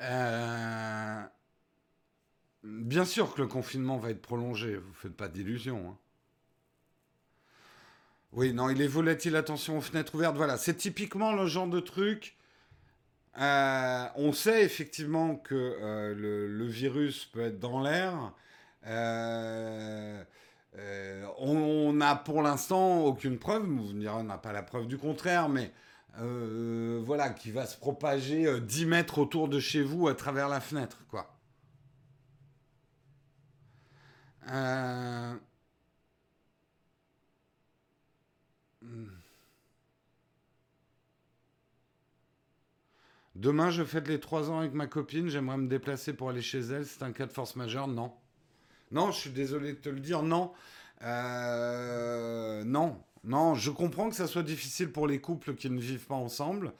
Euh, bien sûr que le confinement va être prolongé, vous ne faites pas d'illusions. Hein. Oui, non, il est volatile, attention aux fenêtres ouvertes. Voilà, c'est typiquement le genre de truc. Euh, on sait effectivement que euh, le, virus peut être dans l'air. On n'a pour l'instant aucune preuve. On n'a pas la preuve du contraire, mais voilà, qui va se propager 10 mètres autour de chez vous à travers la fenêtre, quoi. Demain, je fête les 3 ans avec ma copine. J'aimerais me déplacer pour aller chez elle. C'est un cas de force majeure Non. Non, je suis désolé de te le dire. Non. Euh, non. Non, je comprends que ça soit difficile pour les couples qui ne vivent pas ensemble.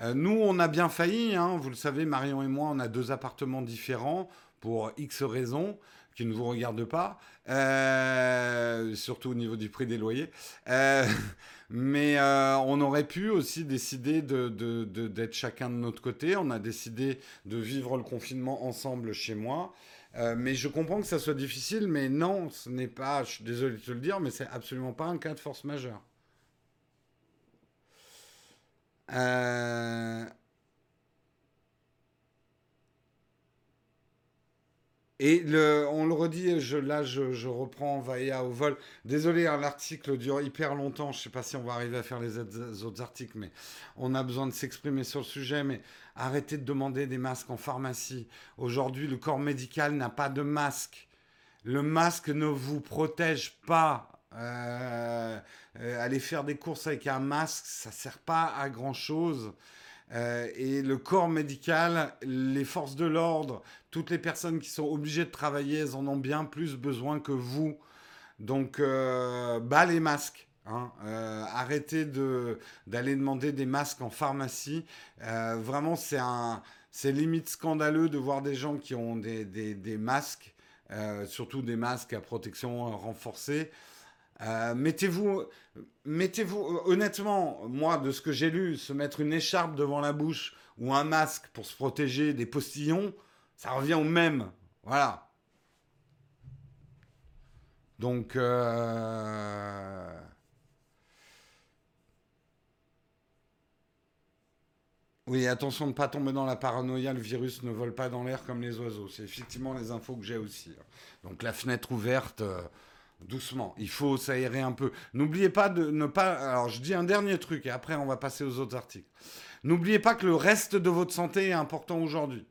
Euh, nous, on a bien failli. Hein. Vous le savez, Marion et moi, on a deux appartements différents pour X raisons qui ne vous regardent pas, euh, surtout au niveau du prix des loyers. Mais euh, on aurait pu aussi décider d'être de, chacun de notre côté. On a décidé de vivre le confinement ensemble chez moi. Euh, mais je comprends que ça soit difficile, mais non, ce n'est pas, je suis désolé de te le dire, mais c'est absolument pas un cas de force majeure. Euh, Et on le redit, je, là je, reprends Vaïa au vol. Désolé, hein, l'article dure hyper longtemps. Je ne sais pas si on va arriver à faire les autres articles, mais on a besoin de s'exprimer sur le sujet. Mais arrêtez de demander des masques en pharmacie. Aujourd'hui, le corps médical n'a pas de masque. Le masque ne vous protège pas. Euh, euh, aller faire des courses avec un masque, ça ne sert pas à grand chose. Euh, et le corps médical, les forces de l'ordre, toutes les personnes qui sont obligées de travailler, elles en ont bien plus besoin que vous. Donc, euh, bas les masques. Hein. Euh, arrêtez d'aller demander des masques en pharmacie. vraiment, c'est un, c'est limite scandaleux de voir des gens qui ont des, des, des masques, surtout des masques à protection renforcée. Euh, mettez-vous, mettez-vous, honnêtement, moi, de ce que j'ai lu, se mettre une écharpe devant la bouche ou un masque pour se protéger des postillons, ça revient au même. Voilà. Donc, euh, oui, attention de ne pas tomber dans la paranoïa, le virus ne vole pas dans l'air comme les oiseaux. C'est effectivement les infos que j'ai aussi. Donc la fenêtre ouverte, euh, doucement. Il faut s'aérer un peu. N'oubliez pas de ne pas. Alors, je dis un dernier truc et après, on va passer aux autres articles. N'oubliez pas que le reste de votre santé est important aujourd'hui.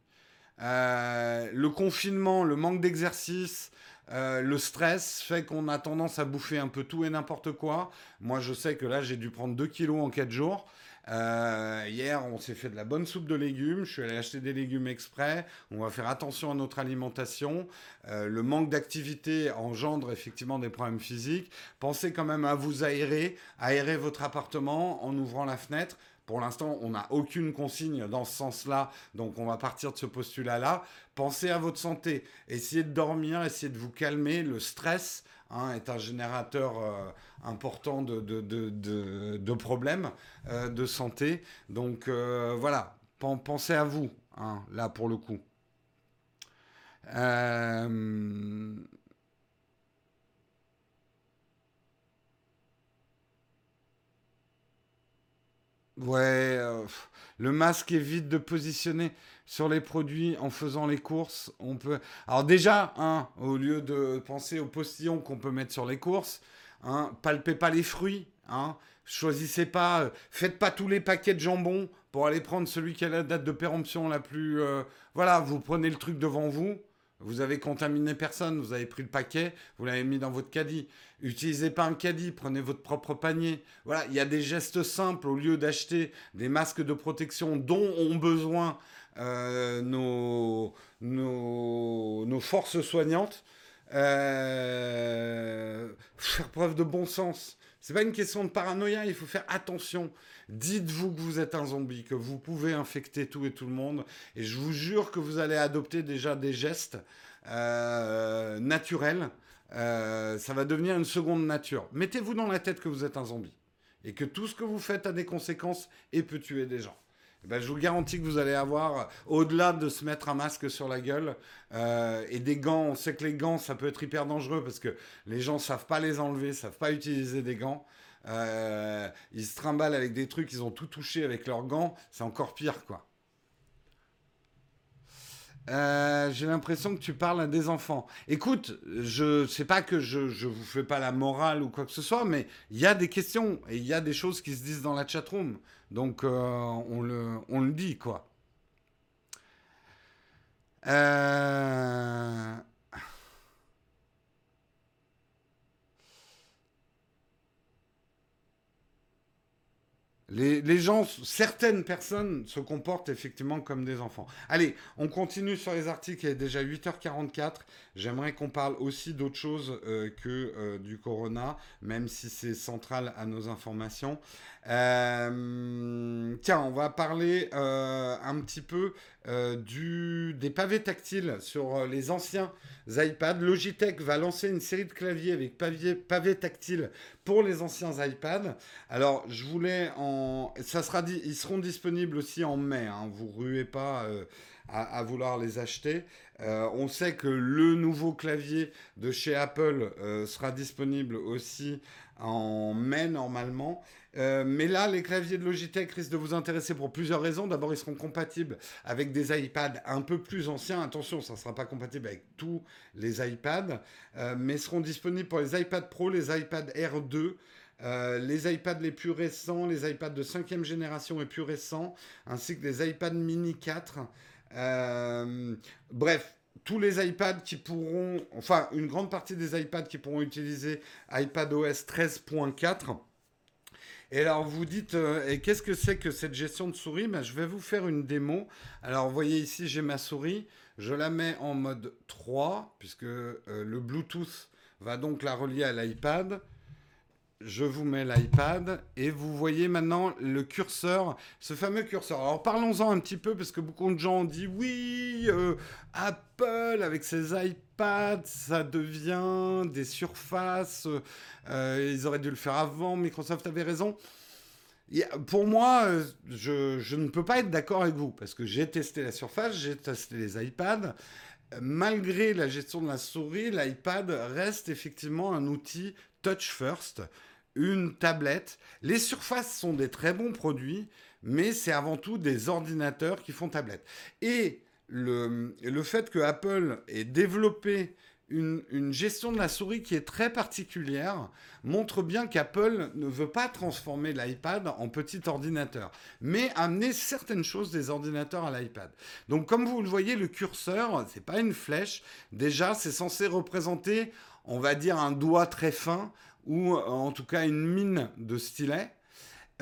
Euh, le confinement, le manque d'exercice, euh, le stress fait qu'on a tendance à bouffer un peu tout et n'importe quoi. Moi, je sais que là, j'ai dû prendre 2 kilos en 4 jours. Euh, hier, on s'est fait de la bonne soupe de légumes. Je suis allé acheter des légumes exprès. On va faire attention à notre alimentation. Euh, le manque d'activité engendre effectivement des problèmes physiques. Pensez quand même à vous aérer, aérer votre appartement en ouvrant la fenêtre. Pour l'instant, on n'a aucune consigne dans ce sens-là, donc on va partir de ce postulat-là. Pensez à votre santé, essayez de dormir, essayez de vous calmer. Le stress hein, est un générateur euh, important de, de, de, de problèmes euh, de santé. Donc euh, voilà, pensez à vous, hein, là pour le coup. Ouais, le masque évite de positionner sur les produits en faisant les courses. On peut. Alors déjà, hein, au lieu de penser aux postillons qu'on peut mettre sur les courses, hein, palpez pas les fruits. Hein, choisissez pas, euh, faites pas tous les paquets de jambon pour aller prendre celui qui a la date de péremption la plus. Euh, voilà, vous prenez le truc devant vous. Vous avez contaminé personne, vous avez pris le paquet, vous l'avez mis dans votre caddie. Utilisez pas un caddie, prenez votre propre panier. Voilà, il y a des gestes simples au lieu d'acheter des masques de protection dont ont besoin euh, nos, forces soignantes. Euh, faire preuve de bon sens. C'est pas une question de paranoïa, il faut faire attention. Dites-vous que vous êtes un zombie, que vous pouvez infecter tout et tout le monde, et je vous jure que vous allez adopter déjà des gestes euh, naturels. ça va devenir une seconde nature. Mettez-vous dans la tête que vous êtes un zombie et que tout ce que vous faites a des conséquences et peut tuer des gens. Eh ben, je vous garantis que vous allez avoir, au-delà de se mettre un masque sur la gueule euh, et des gants, on sait que les gants, ça peut être hyper dangereux parce que les gens savent pas les enlever, savent pas utiliser des gants. Euh, ils se trimballent avec des trucs, ils ont tout touché avec leurs gants, c'est encore pire, quoi. Euh, j'ai l'impression que tu parles à des enfants. Écoute, je sais pas que je, je vous fais pas la morale ou quoi que ce soit, mais il y a des questions et il y a des choses qui se disent dans la chatroom. Donc, euh, on, le, on le dit, quoi. Euh... Les, gens, certaines personnes se comportent effectivement comme des enfants. Allez, on continue sur les articles. Il est déjà 8h44. J'aimerais qu'on parle aussi d'autre chose euh, que euh, du corona, même si c'est central à nos informations. Euh, tiens, on va parler un petit peu du, des pavés tactiles sur les anciens iPads. Logitech va lancer une série de claviers avec pavés, pavés tactiles pour les anciens iPads. Alors, je voulais en... Ça sera Ils seront disponibles aussi en mai. Hein. Vous ruez pas euh, à, vouloir les acheter. Euh, on sait que le nouveau clavier de chez Apple euh, sera disponible aussi en mai normalement. Euh, mais là, les claviers de Logitech risquent de vous intéresser pour plusieurs raisons. D'abord, ils seront compatibles avec des iPads un peu plus anciens. Attention, ça ne sera pas compatible avec tous les iPads, euh, mais seront disponibles pour les iPad Pro, les iPad R2. Euh, les iPads les plus récents, les iPads de 5e génération et plus récents, ainsi que les iPads mini 4. bref, tous les iPads qui pourront, enfin une grande partie des iPads qui pourront utiliser iPadOS 13.4 et alors vous dites, euh, et qu'est-ce que c'est que cette gestion de souris? Ben, Je vais vous faire une démo. Alors vous voyez ici, j'ai ma souris. Je la mets en mode 3, puisque euh, le Bluetooth va donc la relier à l'iPad je vous mets l'iPad et vous voyez maintenant le curseur, ce fameux curseur. Alors parlons-en un petit peu parce que beaucoup de gens ont dit oui, euh, Apple avec ses iPads, ça devient des surfaces. Euh, ils auraient dû le faire avant, Microsoft avait raison. Pour moi, euh, je, je ne peux pas être d'accord avec vous parce que j'ai testé la surface, j'ai testé les iPads. Malgré la gestion de la souris, l'iPad reste effectivement un outil touch first une tablette. Les surfaces sont des très bons produits, mais c'est avant tout des ordinateurs qui font tablette. Et le, le fait que Apple ait développé une, une, gestion de la souris qui est très particulière montre bien qu'Apple ne veut pas transformer l'iPad en petit ordinateur, mais amener certaines choses des ordinateurs à l'iPad. Donc comme vous le voyez, le curseur, c'est pas une flèche. Déjà, c'est censé représenter, on va dire, un doigt très fin ou euh, en tout cas une mine de stylet.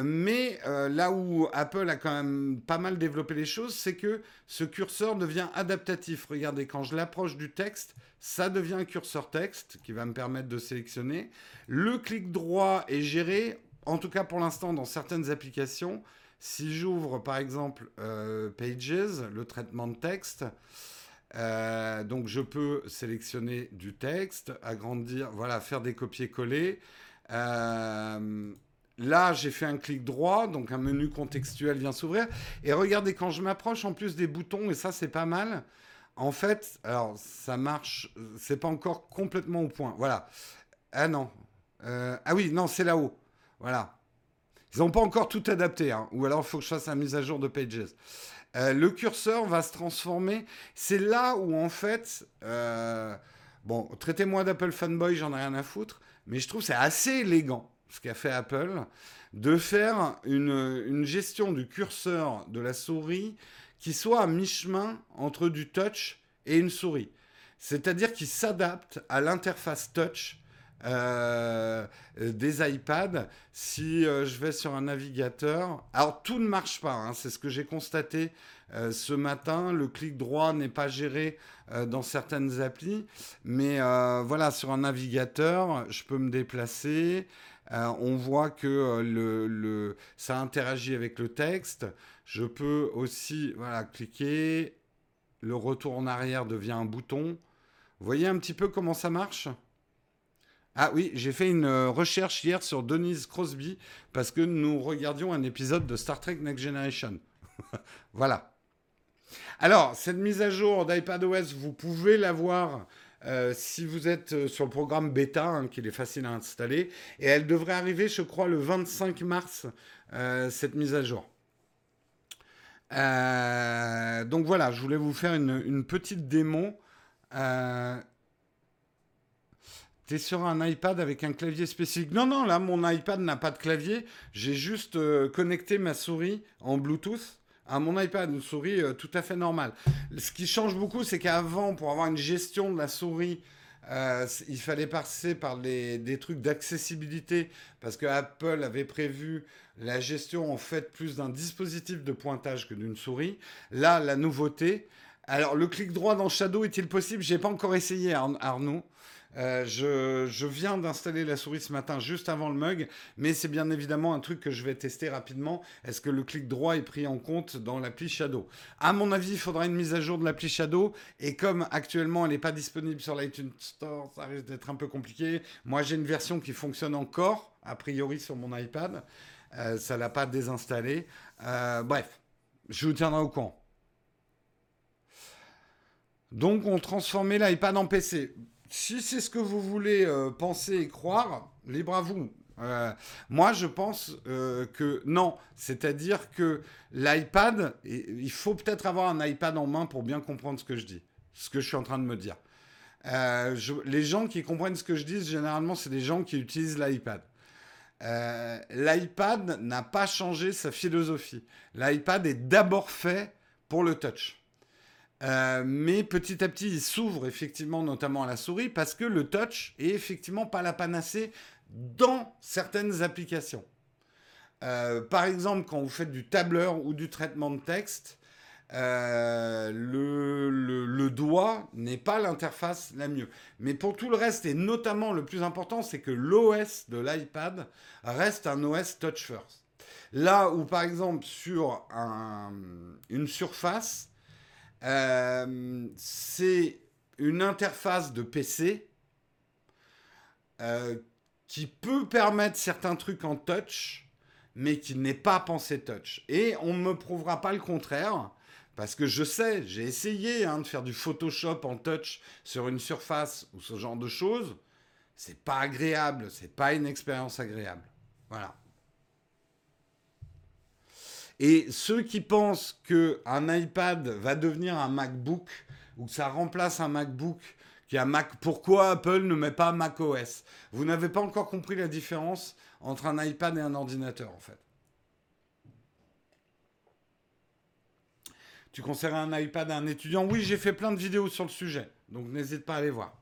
Mais euh, là où Apple a quand même pas mal développé les choses, c'est que ce curseur devient adaptatif. Regardez, quand je l'approche du texte, ça devient un curseur texte qui va me permettre de sélectionner. Le clic droit est géré, en tout cas pour l'instant dans certaines applications. Si j'ouvre par exemple euh, Pages, le traitement de texte, euh, donc je peux sélectionner du texte, agrandir, voilà, faire des copier-coller. Euh, là, j'ai fait un clic droit, donc un menu contextuel vient s'ouvrir. Et regardez, quand je m'approche en plus des boutons, et ça c'est pas mal, en fait, alors ça marche, c'est pas encore complètement au point. Voilà. Ah non. Euh, ah oui, non, c'est là-haut. Voilà. Ils n'ont pas encore tout adapté, hein. ou alors il faut que je fasse la mise à jour de Pages. Euh, le curseur va se transformer. C'est là où, en fait, euh, bon, traitez-moi d'Apple fanboy, j'en ai rien à foutre, mais je trouve c'est assez élégant ce qu'a fait Apple de faire une, une, gestion du curseur de la souris qui soit à mi-chemin entre du touch et une souris. C'est-à-dire qu'il s'adapte à l'interface touch euh, des iPads. Si euh, je vais sur un navigateur, alors tout ne marche pas, hein, c'est ce que j'ai constaté euh, ce matin. Le clic droit n'est pas géré dans certaines applis, mais voilà, sur un navigateur, je peux me déplacer. on voit que le, ça interagit avec le texte. Je peux aussi voilà, cliquer. Le retour en arrière devient un bouton. Vous voyez un petit peu comment ça marche? Ah oui, j'ai fait une euh, recherche hier sur Denise Crosby parce que nous regardions un épisode de Star Trek Next Generation. voilà. Alors, cette mise à jour d'iPadOS, vous pouvez la voir euh, si vous êtes euh, sur le programme bêta, hein, qu'il est facile à installer. Et elle devrait arriver, je crois, le 25 mars, cette mise à jour. donc voilà, je voulais vous faire une, une petite démo sur un iPad avec un clavier spécifique. Non, non, là, mon iPad n'a pas de clavier. J'ai juste euh, connecté ma souris en Bluetooth à mon iPad, une souris euh, tout à fait normale. Ce qui change beaucoup, c'est qu'avant, pour avoir une gestion de la souris, euh, il fallait passer par des trucs d'accessibilité parce que Apple avait prévu la gestion en fait plus d'un dispositif de pointage que d'une souris. Là, la nouveauté. Alors, le clic droit dans Shadow est-il possible? J'ai pas encore essayé, Arnaud. Euh, je, viens d'installer la souris ce matin juste avant le mug, mais c'est bien évidemment un truc que je vais tester rapidement. Est-ce que le clic droit est pris en compte dans l'appli Shadow? À mon avis, il faudra une mise à jour de l'appli Shadow, et comme actuellement elle n'est pas disponible sur l'iTunes Store, ça risque d'être un peu compliqué. Moi, j'ai une version qui fonctionne encore, a priori sur mon iPad. Euh, ça l'a pas désinstallé. Euh, bref, je vous tiendrai au courant. Donc, on transformait l'iPad en PC si c'est ce que vous voulez euh, penser et croire, libre à vous. Euh, moi, je pense euh, que non. C'est-à-dire que l'iPad, il faut peut-être avoir un iPad en main pour bien comprendre ce que je dis, ce que je suis en train de me dire. Les gens qui comprennent ce que je dis, généralement, c'est des gens qui utilisent l'iPad. L'iPad n'a pas changé sa philosophie. L'iPad est d'abord fait pour le touch. Mais petit à petit, il s'ouvre effectivement, notamment à la souris, parce que le touch est effectivement pas la panacée dans certaines applications. Euh, par exemple, quand vous faites du tableur ou du traitement de texte, euh, le, doigt n'est pas l'interface la mieux. Mais pour tout le reste, et notamment le plus important, c'est que l'OS de l'iPad reste un OS touch first. Là où, par exemple, sur une surface, euh, c'est une interface de PC qui peut permettre certains trucs en touch, mais qui n'est pas pensé touch. Et on ne me prouvera pas le contraire, parce que je sais, j'ai essayé hein, de faire du Photoshop en touch sur une surface ou ce genre de choses. C'est pas agréable, c'est pas une expérience agréable. Voilà. Et ceux qui pensent qu'un iPad va devenir un MacBook ou que ça remplace un MacBook Mac. Pourquoi Apple ne met pas Mac OS Vous n'avez pas encore compris la différence entre un iPad et un ordinateur, en fait. Tu conseillerais un iPad à un étudiant? Oui, j'ai fait plein de vidéos sur le sujet, donc n'hésite pas à aller voir.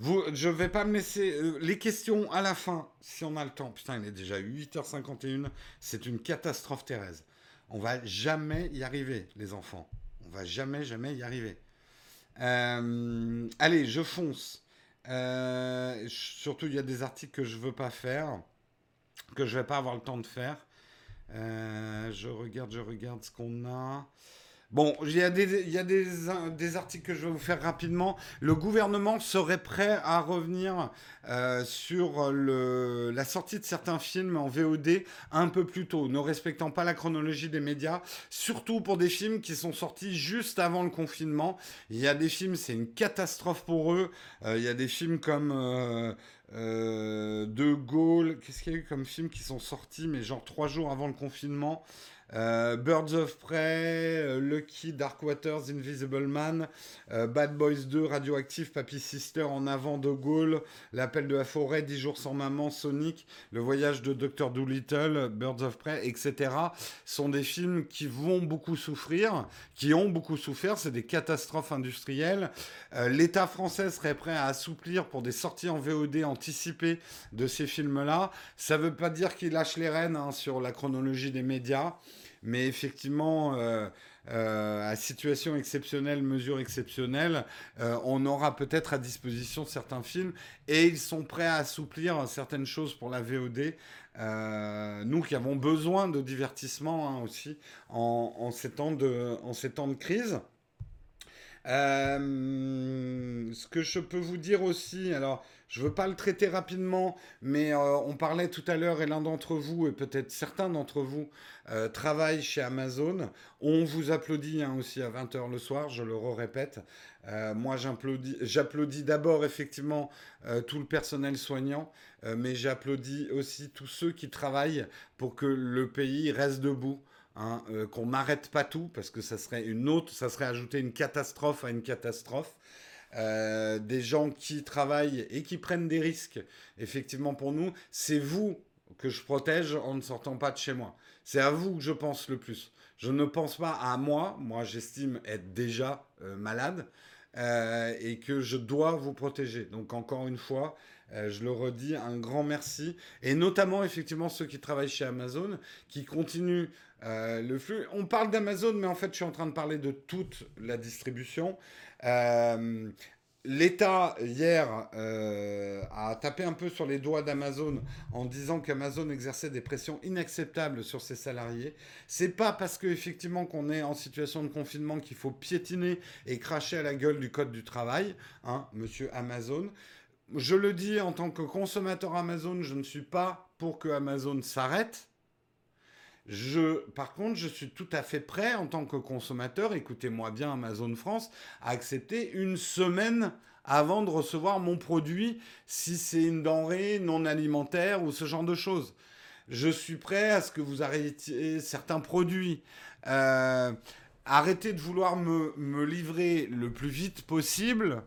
Vous, je vais pas me laisser euh, les questions à la fin, si on a le temps. Putain, il est déjà 8h51. C'est une catastrophe, Thérèse. On va jamais y arriver, les enfants. On va jamais, jamais y arriver. Euh, allez, je fonce. Euh, surtout, il y a des articles que je veux pas faire, que je vais pas avoir le temps de faire. Je regarde, je regarde ce qu'on a. Bon, il y a, des, articles que je vais vous faire rapidement. Le gouvernement serait prêt à revenir euh, sur la sortie de certains films en VOD un peu plus tôt, ne respectant pas la chronologie des médias, surtout pour des films qui sont sortis juste avant le confinement. Il y a des films, c'est une catastrophe pour eux. Euh, il y a des films comme... Euh, de Gaulle, qu'est-ce qu'il y a eu comme films qui sont sortis, mais genre trois jours avant le confinement? Euh, Birds of Prey, euh, Lucky, Dark Waters, Invisible Man, euh, Bad Boys 2, Radioactive, Papy Sister en avant de Gaulle, L'appel de la forêt, 10 jours sans maman, Sonic, Le voyage de Dr. Doolittle, Birds of Prey, etc. sont des films qui vont beaucoup souffrir, qui ont beaucoup souffert, c'est des catastrophes industrielles. L'État français serait prêt à assouplir pour des sorties en VOD anticipées de ces films-là. Ça ne veut pas dire qu'il lâche les rênes hein, sur la chronologie des médias. Mais effectivement, euh, euh, à situation exceptionnelle, mesure exceptionnelle, euh, on aura peut-être à disposition certains films et ils sont prêts à assouplir certaines choses pour la VOD. nous qui avons besoin de divertissement hein, aussi en, ces temps de, en ces temps de crise. ce que je peux vous dire aussi, alors je ne veux pas le traiter rapidement, mais euh, on parlait tout à l'heure, et l'un d'entre vous, et peut-être certains d'entre vous, euh, travaillent chez Amazon. On vous applaudit hein, aussi à 20h le soir, je le répète. Euh, moi, j'applaudis d'abord effectivement tout le personnel soignant, mais j'applaudis aussi tous ceux qui travaillent pour que le pays reste debout. Hein, qu'on n'arrête pas tout parce que ça serait une autre, ça serait ajouter une catastrophe à une catastrophe. Euh, des gens qui travaillent et qui prennent des risques, effectivement pour nous, c'est vous que je protège en ne sortant pas de chez moi. C'est à vous que je pense le plus. Je ne pense pas à moi, moi j'estime être déjà euh, malade euh, et que je dois vous protéger. Donc encore une fois, je le redis, un grand merci. Et notamment effectivement ceux qui travaillent chez Amazon, qui continuent le flux. On parle d'Amazon, mais en fait je suis en train de parler de toute la distribution. Euh, L'État, hier, euh, a tapé un peu sur les doigts d'Amazon en disant qu'Amazon exerçait des pressions inacceptables sur ses salariés. C'est pas parce qu'effectivement qu'on est en situation de confinement qu'il faut piétiner et cracher à la gueule du code du travail, hein, monsieur Amazon. Je le dis en tant que consommateur Amazon, je ne suis pas pour que Amazon s'arrête. Je, par contre, je suis tout à fait prêt en tant que consommateur, écoutez-moi bien Amazon France, à accepter une semaine avant de recevoir mon produit si c'est une denrée non alimentaire ou ce genre de choses. Je suis prêt à ce que vous arrêtiez certains produits. Euh, arrêtez de vouloir me, livrer le plus vite possible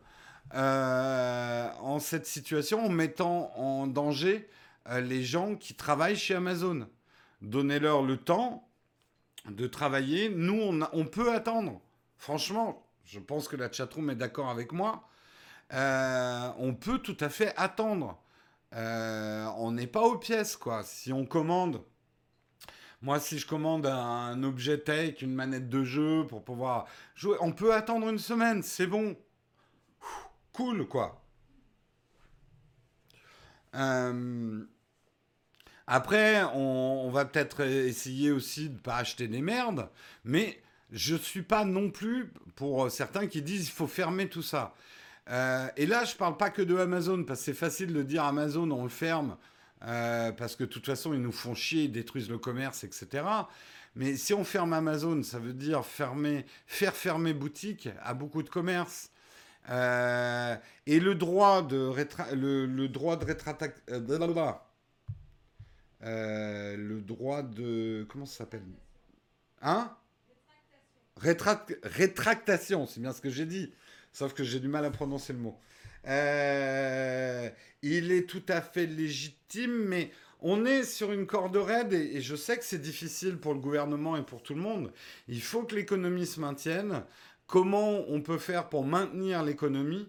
euh, en cette situation en mettant en danger euh, les gens qui travaillent chez Amazon. Donnez-leur le temps de travailler. Nous, on, peut attendre. Franchement, je pense que la chatroom est d'accord avec moi. Euh, on peut tout à fait attendre. Euh, on n'est pas aux pièces, quoi. Si on commande, moi, si je commande un objet tech, une manette de jeu pour pouvoir jouer, on peut attendre une semaine, c'est bon. Cool, quoi. Euh, après, on, va peut-être essayer aussi de ne pas acheter des merdes, mais je ne suis pas non plus pour certains qui disent qu'il faut fermer tout ça. Euh, et là, je ne parle pas que de Amazon, parce que c'est facile de dire Amazon, on le ferme, euh, parce que de toute façon, ils nous font chier, ils détruisent le commerce, etc. Mais si on ferme Amazon, ça veut dire fermer, faire fermer boutique à beaucoup de commerces. Euh, et le droit de le, le, droit de le droit de. Comment ça s'appelle? Hein? Rétractation, c'est bien ce que j'ai dit. Sauf que j'ai du mal à prononcer le mot. Euh, il est tout à fait légitime, mais on est sur une corde raide et, et je sais que c'est difficile pour le gouvernement et pour tout le monde. Il faut que l'économie se maintienne. Comment on peut faire pour maintenir l'économie?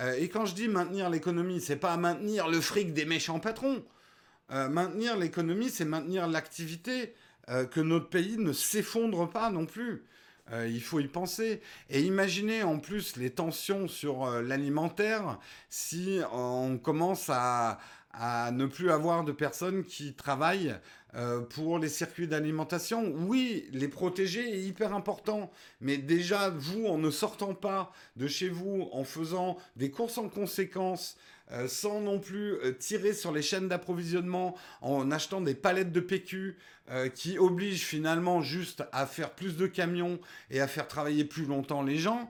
Euh, Et quand je dis maintenir l'économie, c'est pas maintenir le fric des méchants patrons. Euh, maintenir l'économie, c'est maintenir l'activité, euh, que notre pays ne s'effondre pas non plus. Euh, il faut y penser. Et imaginez en plus les tensions sur l'alimentaire si on commence à, à, ne plus avoir de personnes qui travaillent pour les circuits d'alimentation. Oui, les protéger est hyper important. Mais déjà, vous, en ne sortant pas de chez vous, en faisant des courses en conséquence, euh, sans non plus euh, tirer sur les chaînes d'approvisionnement en achetant des palettes de PQ euh, qui obligent finalement juste à faire plus de camions et à faire travailler plus longtemps les gens.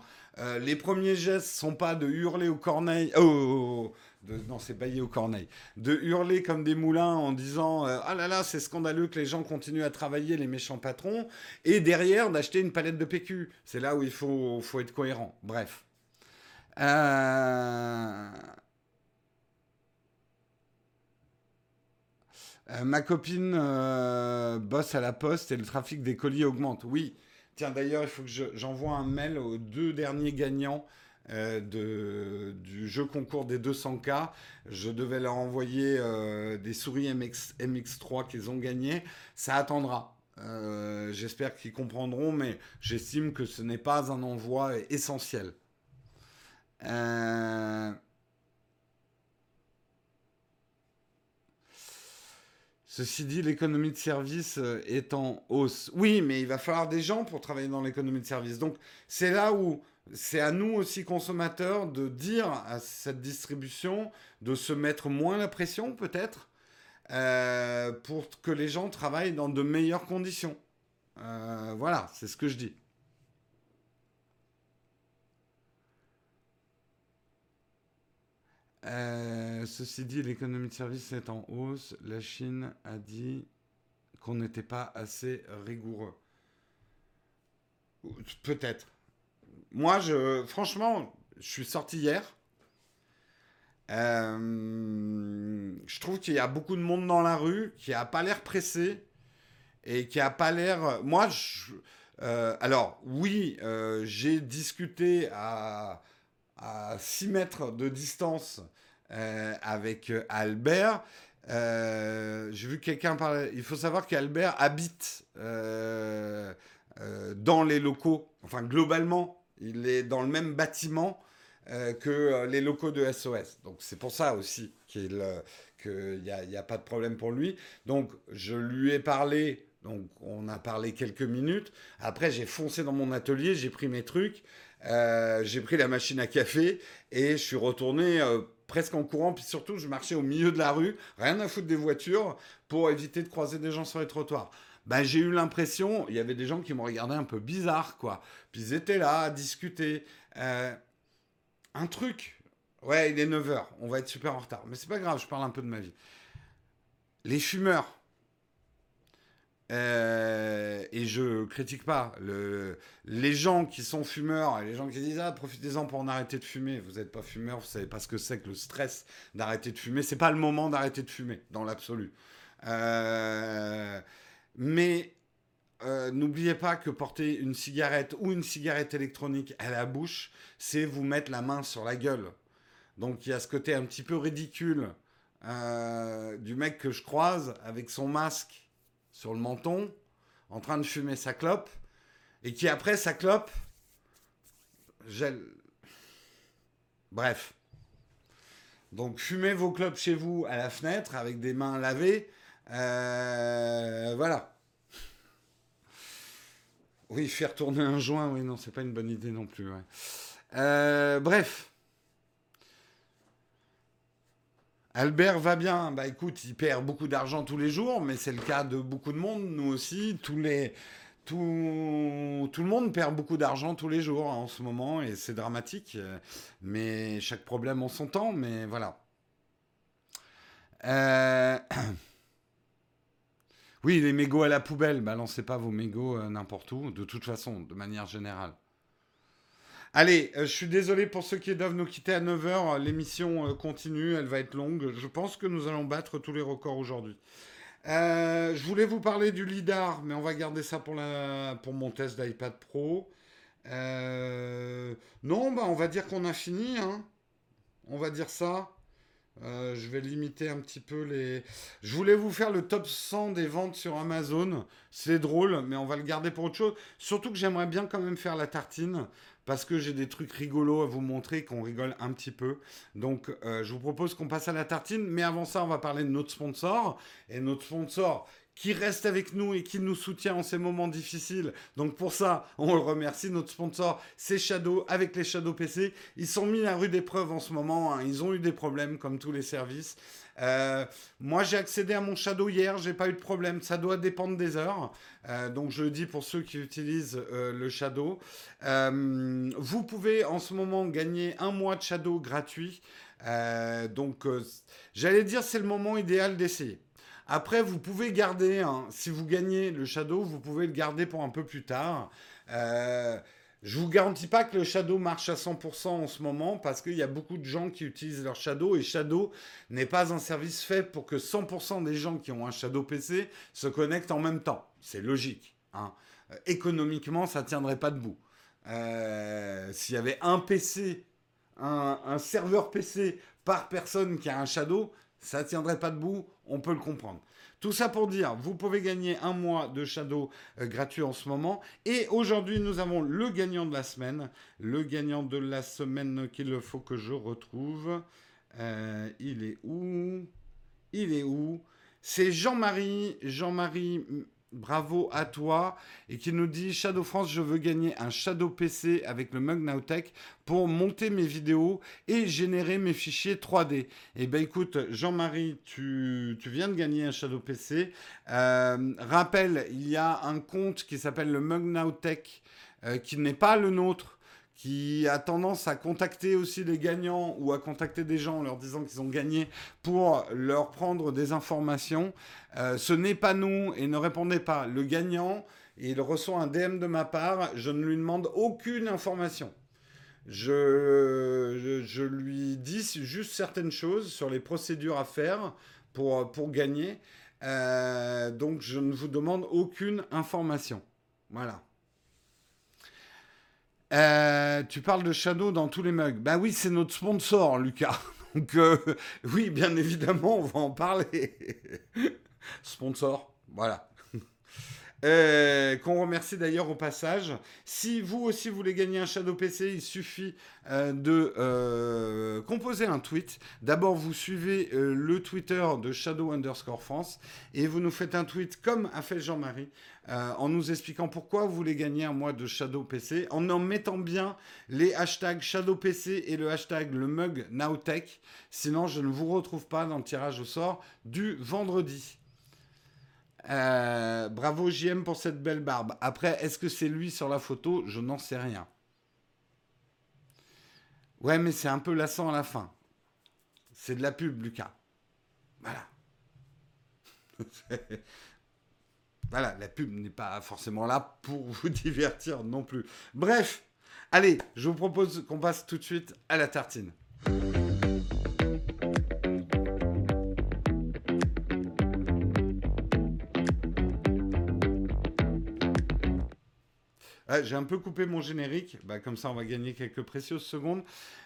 les premiers gestes sont pas de hurler au corneille. Oh, oh, oh, oh non, c'est bailler au corneille. De hurler comme des moulins en disant Ah là là, c'est scandaleux que les gens continuent à travailler, les méchants patrons. Et derrière, d'acheter une palette de PQ. C'est là où il faut, faut être cohérent. Bref. Euh. Euh, ma copine euh, bosse à la poste et le trafic des colis augmente. Oui. Tiens, d'ailleurs, il faut que j'envoie un mail aux deux derniers gagnants euh, du jeu concours des 200K. Je devais leur envoyer des souris MX, MX3 qu'ils ont gagnées. Ça attendra. J'espère qu'ils comprendront, mais j'estime que ce n'est pas un envoi essentiel. Ceci dit, l'économie de service euh, est en hausse. Oui, mais il va falloir des gens pour travailler dans l'économie de service. Donc c'est là où c'est à nous aussi consommateurs de dire à cette distribution de se mettre moins la pression peut-être euh, pour que les gens travaillent dans de meilleures conditions. Euh, voilà, c'est ce que je dis. Euh, ceci dit, l'économie de service est en hausse. La Chine a dit qu'on n'était pas assez rigoureux. Peut-être. Moi, je, franchement, je suis sorti hier. Euh, je trouve qu'il y a beaucoup de monde dans la rue qui a pas l'air pressé et qui a pas l'air. Moi, euh, alors oui, j'ai discuté à à 6 mètres de distance euh, avec euh, Albert. Euh, j'ai vu quelqu'un parler. Il faut savoir qu'Albert habite dans les locaux. Enfin, globalement, il est dans le même bâtiment que les locaux de SOS. Donc, c'est pour ça aussi qu'il n'y a, a, pas de problème pour lui. Donc, je lui ai parlé. Donc, on a parlé quelques minutes. Après, j'ai foncé dans mon atelier, j'ai pris mes trucs. Euh, j'ai pris la machine à café et je suis retourné euh, presque en courant. Puis surtout, je marchais au milieu de la rue, rien à foutre des voitures, pour éviter de croiser des gens sur les trottoirs. ben, j'ai eu l'impression, il y avait des gens qui me regardaient un peu bizarre, quoi. Puis ils étaient là à discuter. Euh, un truc. Ouais, il est 9h, on va être super en retard. Mais c'est pas grave, je parle un peu de ma vie. Les fumeurs. Euh, et je critique pas le, les gens qui sont fumeurs et les gens qui disent ah profitez-en pour en arrêter de fumer. Vous n'êtes pas fumeur, vous savez pas ce que c'est que le stress d'arrêter de fumer. C'est pas le moment d'arrêter de fumer dans l'absolu. Euh, mais euh, n'oubliez pas que porter une cigarette ou une cigarette électronique à la bouche, c'est vous mettre la main sur la gueule. Donc il y a ce côté un petit peu ridicule du mec que je croise avec son masque sur le menton, en train de fumer sa clope, et qui après sa clope gèle. Bref. Donc fumez vos clopes chez vous à la fenêtre avec des mains lavées. Euh, voilà. Oui, faire tourner un joint, oui, non, c'est pas une bonne idée non plus. Euh, bref. Albert va bien. Bah écoute, il perd beaucoup d'argent tous les jours, mais c'est le cas de beaucoup de monde, nous aussi. Tout le monde perd beaucoup d'argent tous les jours hein, en ce moment, et c'est dramatique. Mais chaque problème en son temps, mais voilà. Euh... Oui, les mégots à la poubelle, balancez pas vos mégots euh, n'importe où, de toute façon, de manière générale. Allez, euh, je suis désolé pour ceux qui doivent nous quitter à 9h, l'émission euh, continue, elle va être longue. Je pense que nous allons battre tous les records aujourd'hui. je voulais vous parler du LIDAR, mais on va garder ça pour, mon test d'iPad Pro. non, bah, on va dire qu'on a fini. Hein. On va dire ça. Euh, je vais limiter un petit peu les. Je voulais vous faire le top 100 des ventes sur Amazon. C'est drôle, mais on va le garder pour autre chose. Surtout que j'aimerais bien quand même faire la tartine parce que j'ai des trucs rigolos à vous montrer, qu'on rigole un petit peu. Donc, euh, je vous propose qu'on passe à la tartine. Mais avant ça, on va parler de notre sponsor. Et notre sponsor, qui reste avec nous et qui nous soutient en ces moments difficiles. Donc pour ça, on le remercie. Notre sponsor, c'est Shadow avec les Shadow PC. Ils sont mis à rude épreuve en ce moment. Hein. Ils ont eu des problèmes comme tous les services. Euh, moi, j'ai accédé à mon Shadow hier, j'ai pas eu de problème. Ça doit dépendre des heures. Euh, donc, je le dis pour ceux qui utilisent euh, le Shadow. vous pouvez en ce moment gagner un mois de Shadow gratuit. donc, j'allais dire, c'est le moment idéal d'essayer. Après, vous pouvez garder, hein, si vous gagnez le Shadow, vous pouvez le garder pour un peu plus tard. Je vous garantis pas que le Shadow marche à 100% en ce moment parce qu'il y a beaucoup de gens qui utilisent leur Shadow et Shadow n'est pas un service fait pour que 100% des gens qui ont un Shadow PC se connectent en même temps. C'est logique. Hein. Euh, économiquement, ça tiendrait pas debout. Euh, s'il y avait un PC, un, serveur PC par personne qui a un Shadow, ça tiendrait pas debout, on peut le comprendre. Tout ça pour dire, vous pouvez gagner un mois de Shadow euh, gratuit en ce moment. Et aujourd'hui, nous avons le gagnant de la semaine. Le gagnant de la semaine qu'il faut que je retrouve. Euh, il est où? Il est où? C'est Jean-Marie. Jean-Marie bravo à toi, et qui nous dit Shadow France, je veux gagner un Shadow PC avec le Mug Nowtech pour monter mes vidéos et générer mes fichiers 3D. Eh bien écoute, Jean-Marie, tu, viens de gagner un Shadow PC. Euh, rappel, il y a un compte qui s'appelle le Mug Nowtech, euh, qui n'est pas le nôtre qui a tendance à contacter aussi les gagnants ou à contacter des gens en leur disant qu'ils ont gagné pour leur prendre des informations. Euh, ce n'est pas nous et ne répondez pas. Le gagnant, il reçoit un DM de ma part, je ne lui demande aucune information. Je, je, lui dis juste certaines choses sur les procédures à faire pour, pour gagner. Euh, donc je ne vous demande aucune information. Voilà. Euh, tu parles de Shadow dans tous les mugs. Ben oui, c'est notre sponsor, Lucas. Donc euh, oui, bien évidemment, on va en parler. sponsor, voilà. Euh, qu'on remercie d'ailleurs au passage. Si vous aussi voulez gagner un Shadow PC, il suffit de composer un tweet. D'abord, vous suivez le Twitter de Shadow underscore France et vous nous faites un tweet comme a fait Jean-Marie en nous expliquant pourquoi vous voulez gagner un mois de Shadow PC, en en mettant bien les hashtags Shadow PC et le hashtag le mug Nowtech. Sinon, je ne vous retrouve pas dans le tirage au sort du vendredi. Euh, bravo JM pour cette belle barbe. Après, est-ce que c'est lui sur la photo? Je n'en sais rien. Ouais, mais c'est un peu lassant à la fin. C'est de la pub, Lucas. Voilà. voilà, la pub n'est pas forcément là pour vous divertir non plus. Bref, allez, je vous propose qu'on passe tout de suite à la tartine. Ah, j'ai un peu coupé mon générique, bah, comme ça on va gagner quelques précieuses secondes.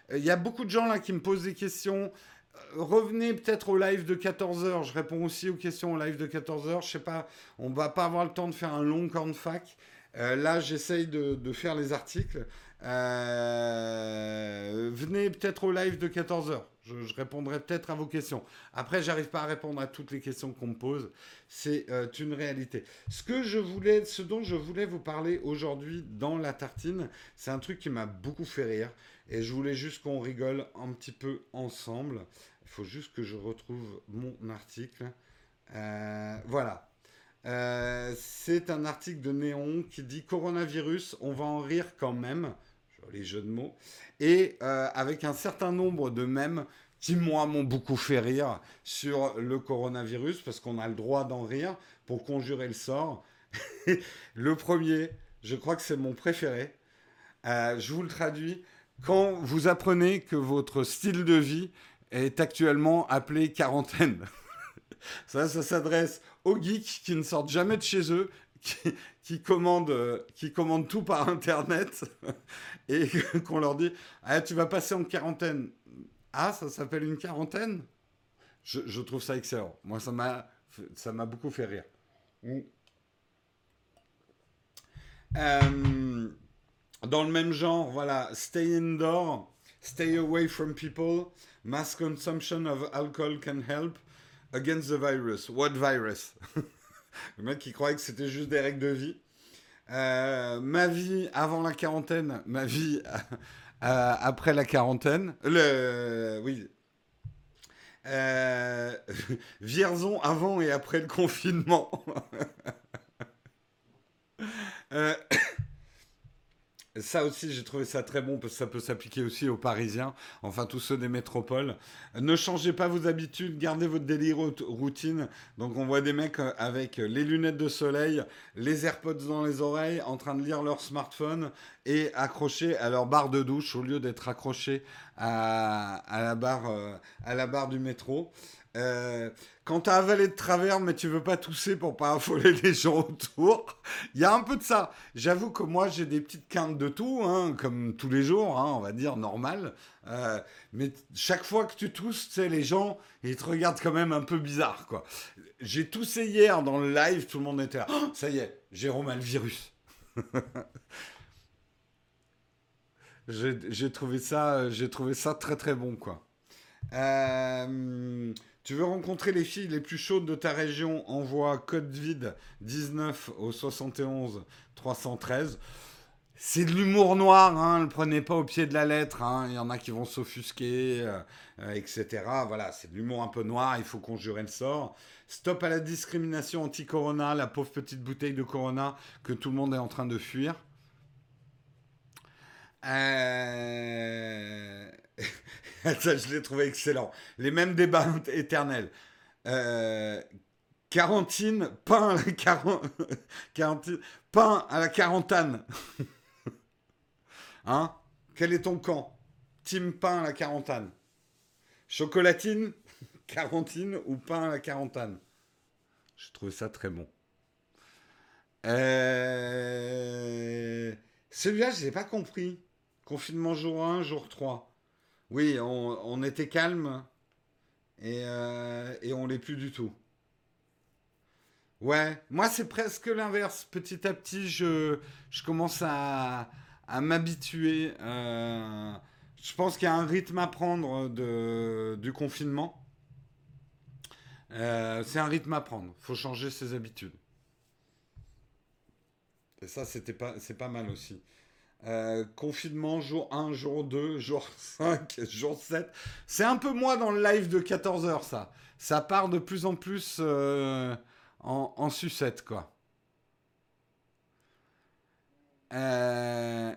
Il euh, y a beaucoup de gens là qui me posent des questions. Euh, revenez peut-être au live de 14h, je réponds aussi aux questions au live de 14h. Je sais pas, on va pas avoir le temps de faire un long fac. Euh, là, j'essaye de, faire les articles. Euh, venez peut-être au live de 14h. Je, répondrai peut-être à vos questions. Après, j'arrive pas à répondre à toutes les questions qu'on me pose. C'est une réalité. Ce que je voulais, ce dont je voulais vous parler aujourd'hui dans la tartine, c'est un truc qui m'a beaucoup fait rire. Et je voulais juste qu'on rigole un petit peu ensemble. Il faut juste que je retrouve mon article. Euh, voilà. c'est un article de Néon qui dit coronavirus, on va en rire quand même les jeux de mots, et euh, avec un certain nombre de mèmes qui, moi, m'ont beaucoup fait rire sur le coronavirus, parce qu'on a le droit d'en rire pour conjurer le sort. le premier, je crois que c'est mon préféré. Euh, je vous le traduis. Quand vous apprenez que votre style de vie est actuellement appelé quarantaine. ça, ça s'adresse aux geeks qui ne sortent jamais de chez eux qui, commandent, euh, qui commandent tout par Internet et qu'on leur dit ah, Tu vas passer en quarantaine. Ah, ça s'appelle une quarantaine? Je, trouve ça excellent. Moi, ça m'a, beaucoup fait rire. Euh, dans le même genre, voilà, stay indoor, stay away from people, mass consumption of alcohol can help against the virus. What virus? Le mec qui croyait que c'était juste des règles de vie. Euh, ma vie avant la quarantaine, ma vie euh, après la quarantaine. Le, oui. Euh, Vierzon avant et après le confinement. Ça aussi, j'ai trouvé ça très bon parce que ça peut s'appliquer aussi aux Parisiens, enfin tous ceux des métropoles. Ne changez pas vos habitudes, gardez votre délire routine. Donc on voit des mecs euh, avec les lunettes de soleil, les AirPods dans les oreilles, en train de lire leur smartphone et accrochés à leur barre de douche au lieu d'être accrochés à, la barre, euh, la barre du métro. Euh, quand t'as avalé de travers, mais tu veux pas tousser pour pas affoler les gens autour, il y a un peu de ça. J'avoue que moi, j'ai des petites quintes de tout, hein, comme tous les jours, hein, on va dire normal. Euh, mais chaque fois que tu tousses, tu les gens, ils te regardent quand même un peu bizarre, quoi. J'ai toussé hier dans le live, tout le monde était là. Oh, ça y est, Jérôme a le virus. j'ai trouvé ça, j'ai trouvé ça très très bon, quoi. Euh, tu veux rencontrer les filles les plus chaudes de ta région Envoie code vide 19 au 71 313. C'est de l'humour noir, hein, ne le prenez pas au pied de la lettre. Hein. Il y en a qui vont s'offusquer, euh, euh, etc. Voilà, c'est de l'humour un peu noir, il faut conjurer le sort. Stop à la discrimination anti-corona, la pauvre petite bouteille de corona que tout le monde est en train de fuir. Euh... Ça, je l'ai trouvé excellent. Les mêmes débats éternels. Euh, quarantine, pain à la quarantine, pain à la quarantaine. hein? Quel est ton camp? Team pain à la quarantaine. Chocolatine, quarantine ou pain à la quarantaine? Je trouve ça très bon. Euh... Celui-là, je n'ai pas compris. Confinement jour 1, jour 3. Oui, on, était calme et, euh, et on l'est plus du tout. Ouais, moi c'est presque l'inverse. Petit à petit, je, commence à, m'habituer. Euh, je pense qu'il y a un rythme à prendre du confinement. Euh, c'est un rythme à prendre. Il faut changer ses habitudes. Et ça, c'était c'est pas mal aussi. Euh, confinement, jour 1, jour 2, jour 5, jour 7. C'est un peu moi dans le live de 14h, ça. Ça part de plus en plus euh, en, sucette, quoi. Euh,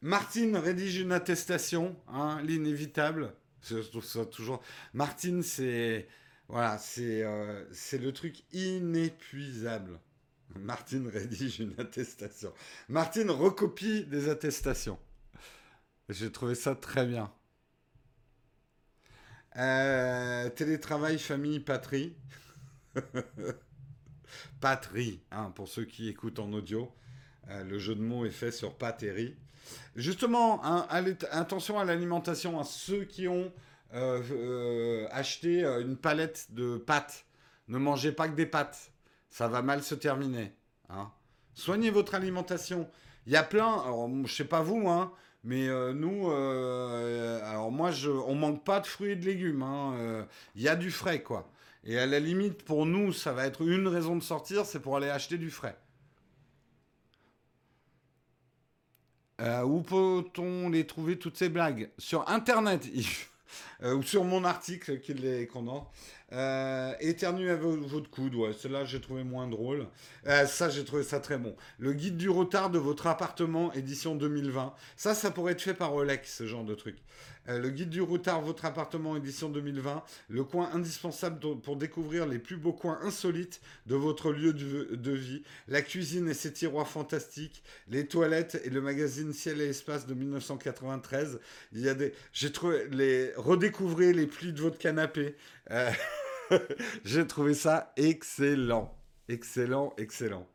Martine rédige une attestation, hein, l'inévitable. Je trouve ça toujours. Martine, euh, c'est le truc inépuisable. Martine rédige une attestation. Martine recopie des attestations. J'ai trouvé ça très bien. Euh, télétravail, famille, patrie. patrie, hein, pour ceux qui écoutent en audio. Euh, le jeu de mots est fait sur patrie. Justement, hein, attention à l'alimentation, à ceux qui ont euh, acheté une palette de pâtes. Ne mangez pas que des pâtes. Ça va mal se terminer. Hein. Soignez votre alimentation. Il y a plein, alors, je sais pas vous, hein, mais euh, nous, euh, alors moi, je, on manque pas de fruits et de légumes. Hein, euh, il y a du frais, quoi. Et à la limite, pour nous, ça va être une raison de sortir, c'est pour aller acheter du frais. où peut-on les trouver toutes ces blagues? Sur Internet, ou sur mon article qui les condense. Euh, éternue à votre coude, ouais, celle-là j'ai trouvé moins drôle. Euh, ça j'ai trouvé ça très bon. Le guide du retard de votre appartement, édition 2020. Ça, ça pourrait être fait par Rolex, ce genre de truc. Euh, le guide du retard, votre appartement, édition 2020. Le coin indispensable pour découvrir les plus beaux coins insolites de votre lieu de, vie. La cuisine et ses tiroirs fantastiques. Les toilettes et le magazine Ciel et Espace de 1993. Il y a des, j'ai trouvé les redécouvrir les plis de votre canapé. J'ai trouvé ça excellent. Excellent, excellent.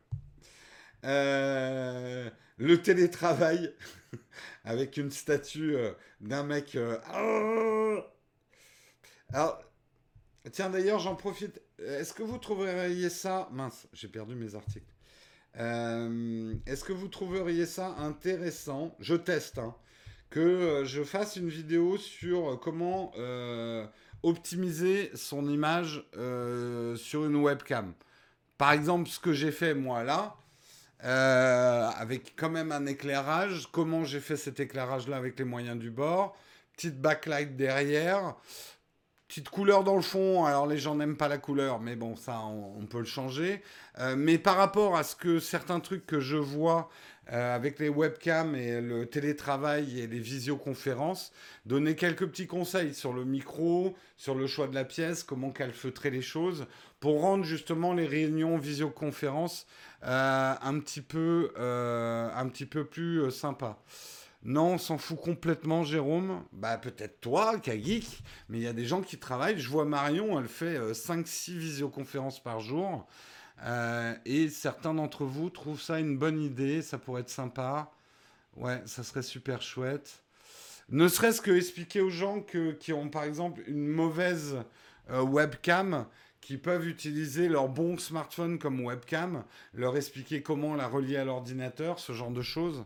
Euh, le télétravail avec une statue euh, d'un mec. Euh, oh Alors, tiens d'ailleurs, j'en profite. Est-ce que vous trouveriez ça. Mince, j'ai perdu mes articles. Est-ce que vous trouveriez ça intéressant? Je teste, hein, que je fasse une vidéo sur comment optimiser son image euh, sur une webcam. Par exemple, ce que j'ai fait moi là, euh, avec quand même un éclairage, comment j'ai fait cet éclairage là avec les moyens du bord, petite backlight derrière, petite couleur dans le fond. Alors les gens n'aiment pas la couleur, mais bon, ça on, peut le changer. Euh, mais par rapport à ce que certains trucs que je vois euh, avec les webcams et le télétravail et les visioconférences, donner quelques petits conseils sur le micro, sur le choix de la pièce, comment calfeutrer les choses, pour rendre justement les réunions visioconférences euh, un, petit peu, euh, un petit peu plus sympa. Non, on s'en fout complètement, Jérôme. Bah, peut-être toi, Kagik, mais il y a des gens qui travaillent. Je vois Marion, elle fait 5-6 visioconférences par jour. Euh, et certains d'entre vous trouvent ça une bonne idée, ça pourrait être sympa. Ouais, ça serait super chouette. Ne serait-ce que expliquer aux gens que, qui ont par exemple une mauvaise euh, webcam, qui peuvent utiliser leur bon smartphone comme webcam, leur expliquer comment la relier à l'ordinateur, ce genre de choses.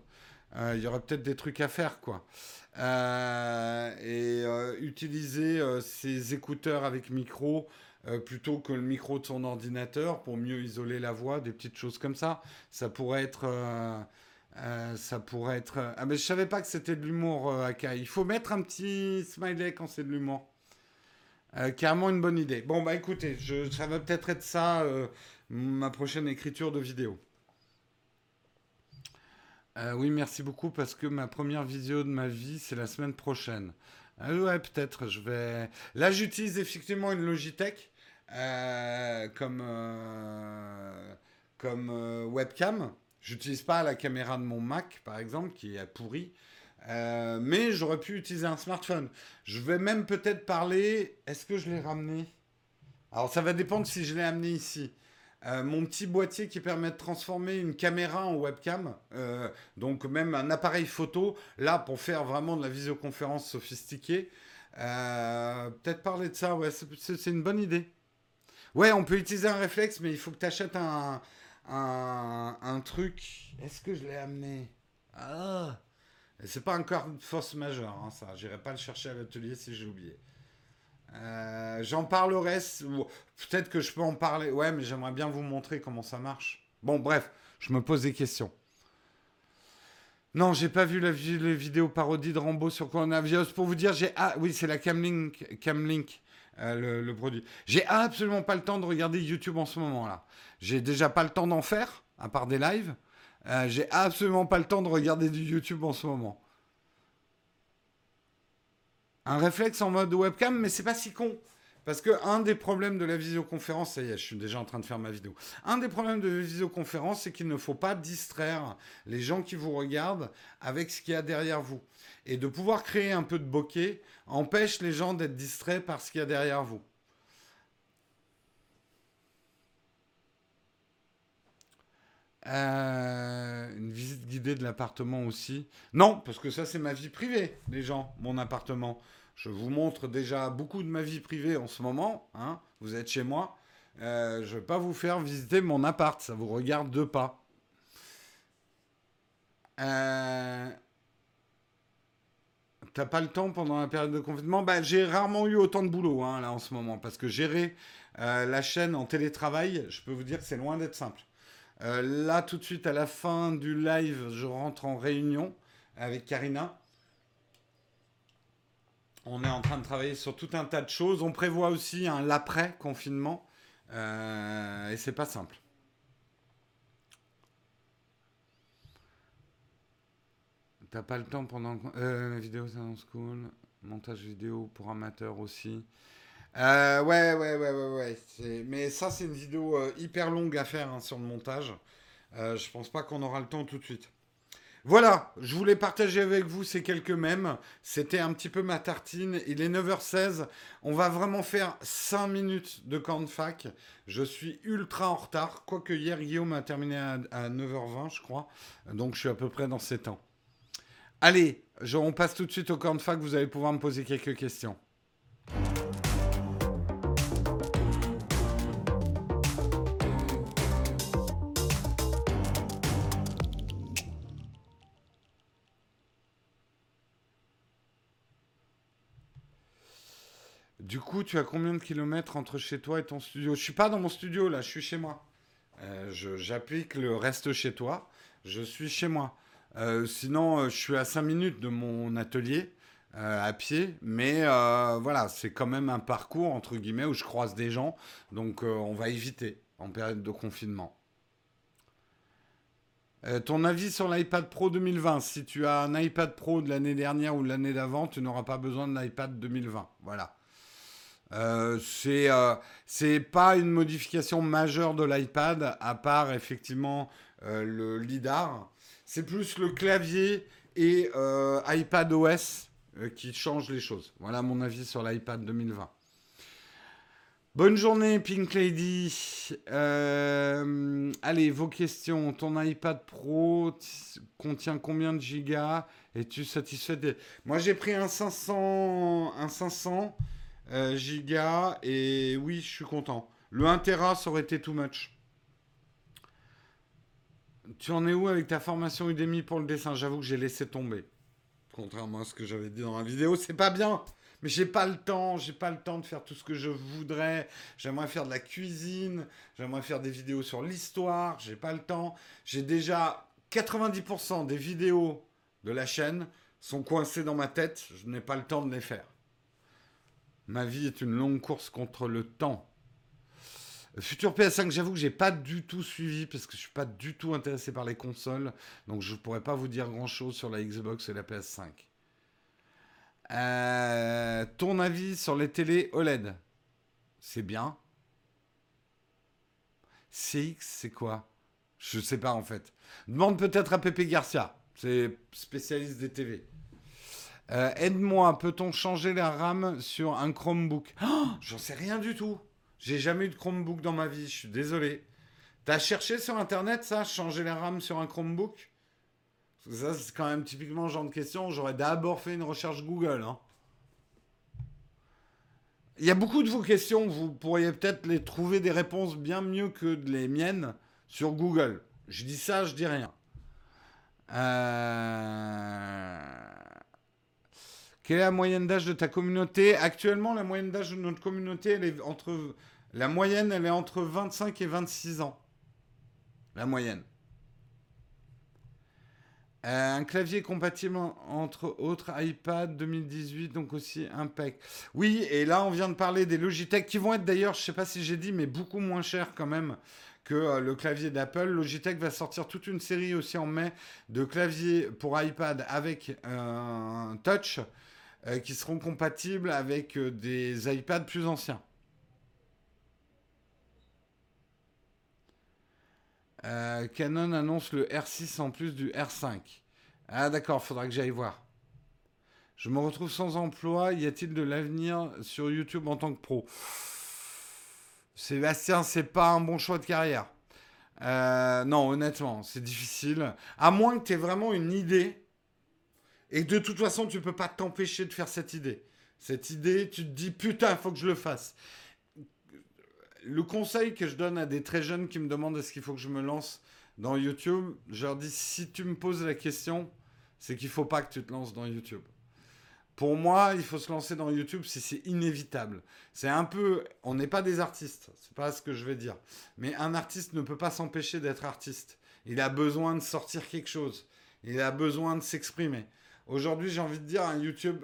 Euh, il y aurait peut-être des trucs à faire, quoi. et utiliser ces écouteurs avec micro euh, plutôt que le micro de son ordinateur pour mieux isoler la voix, des petites choses comme ça. Ça pourrait être. Euh, euh, ça pourrait être. Ah, mais je savais pas que c'était de l'humour, Akai. Il faut mettre un petit smiley quand c'est de l'humour. carrément une bonne idée. Bon, bah écoutez, je, ça va peut-être être ça, ma prochaine écriture de vidéo. oui, merci beaucoup parce que ma première vidéo de ma vie, c'est la semaine prochaine. ouais, peut-être, je vais... Là, j'utilise effectivement une Logitech euh, comme, euh, comme euh, webcam. J'utilise pas la caméra de mon Mac, par exemple, qui est pourri. mais j'aurais pu utiliser un smartphone. Je vais même peut-être parler. Est-ce que je l'ai ramené? Alors ça va dépendre si je l'ai amené ici. mon petit boîtier qui permet de transformer une caméra en webcam, donc même un appareil photo, là pour faire vraiment de la visioconférence sophistiquée. Peut-être parler de ça, ouais, c'est une bonne idée. Ouais, on peut utiliser un réflexe, mais il faut que tu achètes un, un, truc. Est-ce que je l'ai amené Ah C'est pas encore une force majeure, hein, ça. J'irai pas le chercher à l'atelier si j'ai oublié. Euh, j'en parlerai. Peut-être que je peux en parler. Ouais, mais j'aimerais bien vous montrer comment ça marche. Bon, bref, je me pose des questions. Non, j'ai pas vu la vidéo parodie de Rambo sur Coronavirus. Pour vous dire, j'ai ah oui, c'est la Camlink, Camlink euh, le, produit. J'ai absolument pas le temps de regarder YouTube en ce moment-là. J'ai déjà pas le temps d'en faire, à part des lives. Euh, j'ai absolument pas le temps de regarder du YouTube en ce moment. Un réflexe en mode webcam, mais c'est pas si con. Parce que un des problèmes de la visioconférence, ça y est, je suis déjà en train de faire ma vidéo. Un des problèmes de la visioconférence, c'est qu'il ne faut pas distraire les gens qui vous regardent avec ce qu'il y a derrière vous. Et de pouvoir créer un peu de bokeh empêche les gens d'être distraits par ce qu'il y a derrière vous. Euh, une visite guidée de l'appartement aussi. Non, parce que ça c'est ma vie privée, les gens, mon appartement. Je vous montre déjà beaucoup de ma vie privée en ce moment. Hein. Vous êtes chez moi. Euh, je ne vais pas vous faire visiter mon appart. Ça vous regarde de pas. Euh... T'as pas le temps pendant la période de confinement bah, J'ai rarement eu autant de boulot hein, là en ce moment. Parce que gérer euh, la chaîne en télétravail, je peux vous dire que c'est loin d'être simple. Euh, là, tout de suite, à la fin du live, je rentre en réunion avec Karina. On est en train de travailler sur tout un tas de choses. On prévoit aussi un l'après confinement. Euh, et c'est pas simple. T'as pas le temps pendant euh, vidéo Salon School, montage vidéo pour amateurs aussi. Euh, ouais, ouais, ouais, ouais, ouais. Mais ça, c'est une vidéo euh, hyper longue à faire hein, sur le montage. Euh, je pense pas qu'on aura le temps tout de suite. Voilà, je voulais partager avec vous ces quelques mèmes. C'était un petit peu ma tartine. Il est 9h16. On va vraiment faire 5 minutes de camp de fac. Je suis ultra en retard. Quoique hier, Guillaume a terminé à, 9h20, je crois. Donc je suis à peu près dans ces temps. Allez, on passe tout de suite au camp de fac. Vous allez pouvoir me poser quelques questions. Du coup, tu as combien de kilomètres entre chez toi et ton studio? Je suis pas dans mon studio là, je suis chez moi. Euh, j'applique le reste chez toi. Je suis chez moi. Euh, sinon, euh, je suis à 5 minutes de mon atelier à pied. Mais voilà, c'est quand même un parcours entre guillemets où je croise des gens. Donc on va éviter en période de confinement. ton avis sur l'iPad Pro 2020 Si tu as un iPad Pro de l'année dernière ou de l'année d'avant, tu n'auras pas besoin de l'iPad 2020. Voilà. Euh, c'est euh, c'est pas une modification majeure de l'iPad, à part effectivement euh, le LIDAR. C'est plus le clavier et iPad OS qui changent les choses. Voilà mon avis sur l'iPad 2020. Bonne journée, Pink Lady. allez, vos questions. Ton iPad Pro contient combien de gigas? Es-tu satisfait. Moi, j'ai pris un 500, un 500 euh, giga et oui, je suis content. Le 1 Tera, ça aurait été too much. Tu en es où avec ta formation Udemy pour le dessin? J'avoue que j'ai laissé tomber. Contrairement à ce que j'avais dit dans la vidéo, c'est pas bien. Mais j'ai pas le temps, j'ai pas le temps de faire tout ce que je voudrais. J'aimerais faire de la cuisine, j'aimerais faire des vidéos sur l'histoire, j'ai pas le temps. J'ai déjà 90% des vidéos de la chaîne sont coincées dans ma tête, je n'ai pas le temps de les faire. Ma vie est une longue course contre le temps. Futur PS5, j'avoue que j'ai pas du tout suivi parce que je suis pas du tout intéressé par les consoles, donc je pourrais pas vous dire grand chose sur la Xbox et la PS5. Euh, ton avis sur les télés OLED C'est bien. CX, c'est quoi? Je sais pas en fait. Demande peut-être à Pepe Garcia, c'est spécialiste des TV. Euh, aide-moi, peut-on changer la RAM sur un Chromebook? Oh, J'en sais rien du tout. J'ai jamais eu de Chromebook dans ma vie, je suis désolé. T'as cherché sur internet ça, changer la RAM sur un Chromebook? Ça, c'est quand même typiquement le genre de question. J'aurais d'abord fait une recherche Google. Hein. Il y a beaucoup de vos questions, vous pourriez peut-être les trouver des réponses bien mieux que les miennes sur Google. Je dis ça, je dis rien. Euh... Quelle est la moyenne d'âge de ta communauté? Actuellement, la moyenne d'âge de notre communauté, elle est entre. La moyenne, elle est entre 25 et 26 ans. La moyenne. Euh, un clavier compatible entre autres iPad 2018, donc aussi impec. Oui, et là on vient de parler des Logitech qui vont être d'ailleurs, je sais pas si j'ai dit, mais beaucoup moins chers quand même que euh, le clavier d'Apple. Logitech va sortir toute une série aussi en mai de claviers pour iPad avec un touch euh, qui seront compatibles avec des iPads plus anciens. Euh, Canon annonce le R6 en plus du R5. Ah d'accord, faudra que j'aille voir. Je me retrouve sans emploi. Y a-t-il de l'avenir sur YouTube en tant que pro? Sébastien, c'est pas un bon choix de carrière. Euh, non, honnêtement, c'est difficile. À moins que tu aies vraiment une idée. Et de toute façon, tu peux pas t'empêcher de faire cette idée. Cette idée, tu te dis, putain, faut que je le fasse le conseil que je donne à des très jeunes qui me demandent est-ce qu'il faut que je me lance dans YouTube, je leur dis si tu me poses la question, c'est qu'il ne faut pas que tu te lances dans YouTube. Pour moi, il faut se lancer dans YouTube si c'est inévitable. C'est un peu, on n'est pas des artistes, c'est pas ce que je vais dire. Mais un artiste ne peut pas s'empêcher d'être artiste. Il a besoin de sortir quelque chose. Il a besoin de s'exprimer. Aujourd'hui, j'ai envie de dire, un,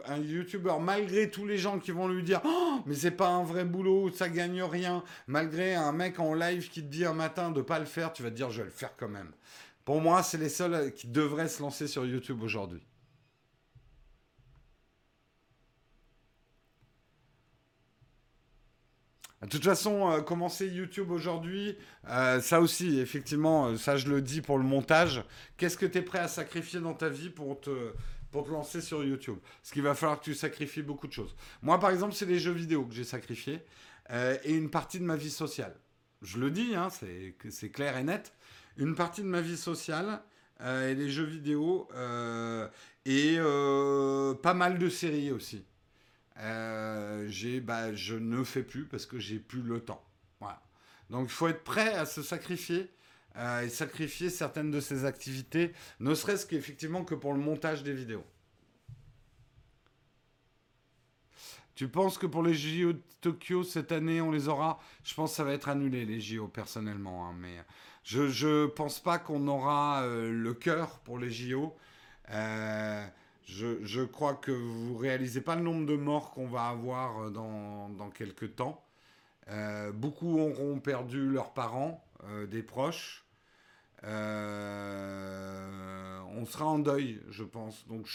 un YouTuber, malgré tous les gens qui vont lui dire oh, mais c'est pas un vrai boulot, ça gagne rien, malgré un mec en live qui te dit un matin de pas le faire, tu vas te dire je vais le faire quand même. Pour moi, c'est les seuls qui devraient se lancer sur YouTube aujourd'hui. De toute façon, euh, commencer YouTube aujourd'hui, euh, ça aussi, effectivement, euh, ça je le dis pour le montage. Qu'est-ce que tu es prêt à sacrifier dans ta vie pour te, pour te lancer sur YouTube. Ce qu'il va falloir que tu sacrifies beaucoup de choses. Moi, par exemple, c'est les jeux vidéo que j'ai sacrifiés euh, et une partie de ma vie sociale. Je le dis, hein, c'est clair et net. Une partie de ma vie sociale euh, et les jeux vidéo euh, et pas mal de séries aussi. bah, je ne fais plus parce que j'ai plus le temps. Voilà. Donc il faut être prêt à se sacrifier euh, et sacrifier certaines de ses activités, ne serait-ce qu'effectivement que pour le montage des vidéos. Tu penses que pour les JO de Tokyo cette année, on les aura? Je pense que ça va être annulé, les JO, personnellement. Hein, mais je ne pense pas qu'on aura euh, le cœur pour les JO. Euh, je, je, crois que vous réalisez pas le nombre de morts qu'on va avoir dans, dans quelques temps. beaucoup auront perdu leurs parents, des proches. Euh, on sera en deuil, je pense. Donc,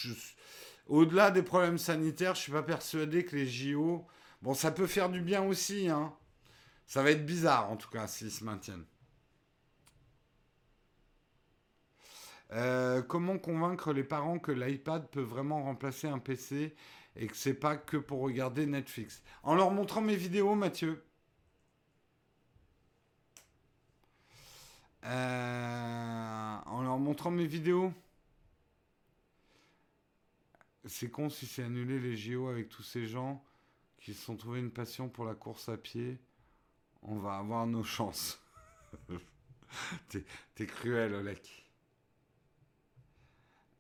au-delà des problèmes sanitaires, je suis pas persuadé que les JO. Bon, ça peut faire du bien aussi, hein. Ça va être bizarre, en tout cas, s'ils se maintiennent. Euh, comment convaincre les parents que l'iPad peut vraiment remplacer un PC et que c'est pas que pour regarder Netflix? En leur montrant mes vidéos, Mathieu. Euh, en leur montrant mes vidéos. C'est con si c'est annulé les JO avec tous ces gens qui se sont trouvés une passion pour la course à pied. On va avoir nos chances. T'es cruel, Olek.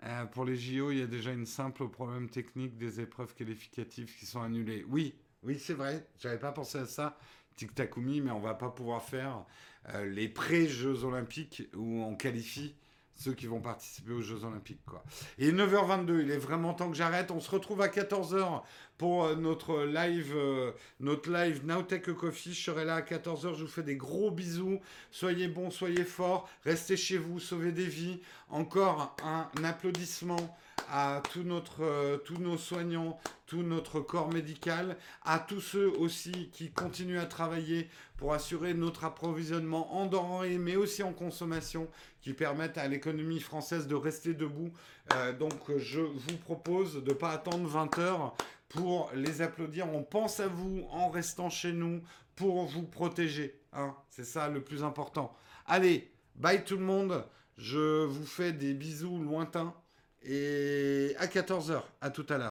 Euh, pour les JO, il y a déjà une simple problème technique des épreuves qualificatives qui sont annulées. Oui, oui, c'est vrai. J'avais pas pensé à ça, Tic Takumi, mais on va pas pouvoir faire euh, les pré-Jeux Olympiques où on qualifie ceux qui vont participer aux Jeux Olympiques. Quoi. Et 9h22, il est vraiment temps que j'arrête. On se retrouve à 14h pour euh, notre live, euh, notre live Nowtech Coffee. Je serai là à 14h. Je vous fais des gros bisous. Soyez bons, soyez forts. Restez chez vous, sauvez des vies. Encore un applaudissement à euh, tous nos soignants, tout notre corps médical, à tous ceux aussi qui continuent à travailler pour assurer notre approvisionnement en denrées, mais aussi en consommation, qui permettent à l'économie française de rester debout. Euh, donc je vous propose de ne pas attendre 20 heures pour les applaudir. On pense à vous en restant chez nous pour vous protéger. Hein. C'est ça le plus important. Allez, bye tout le monde. Je vous fais des bisous lointains et à 14h. À tout à l'heure.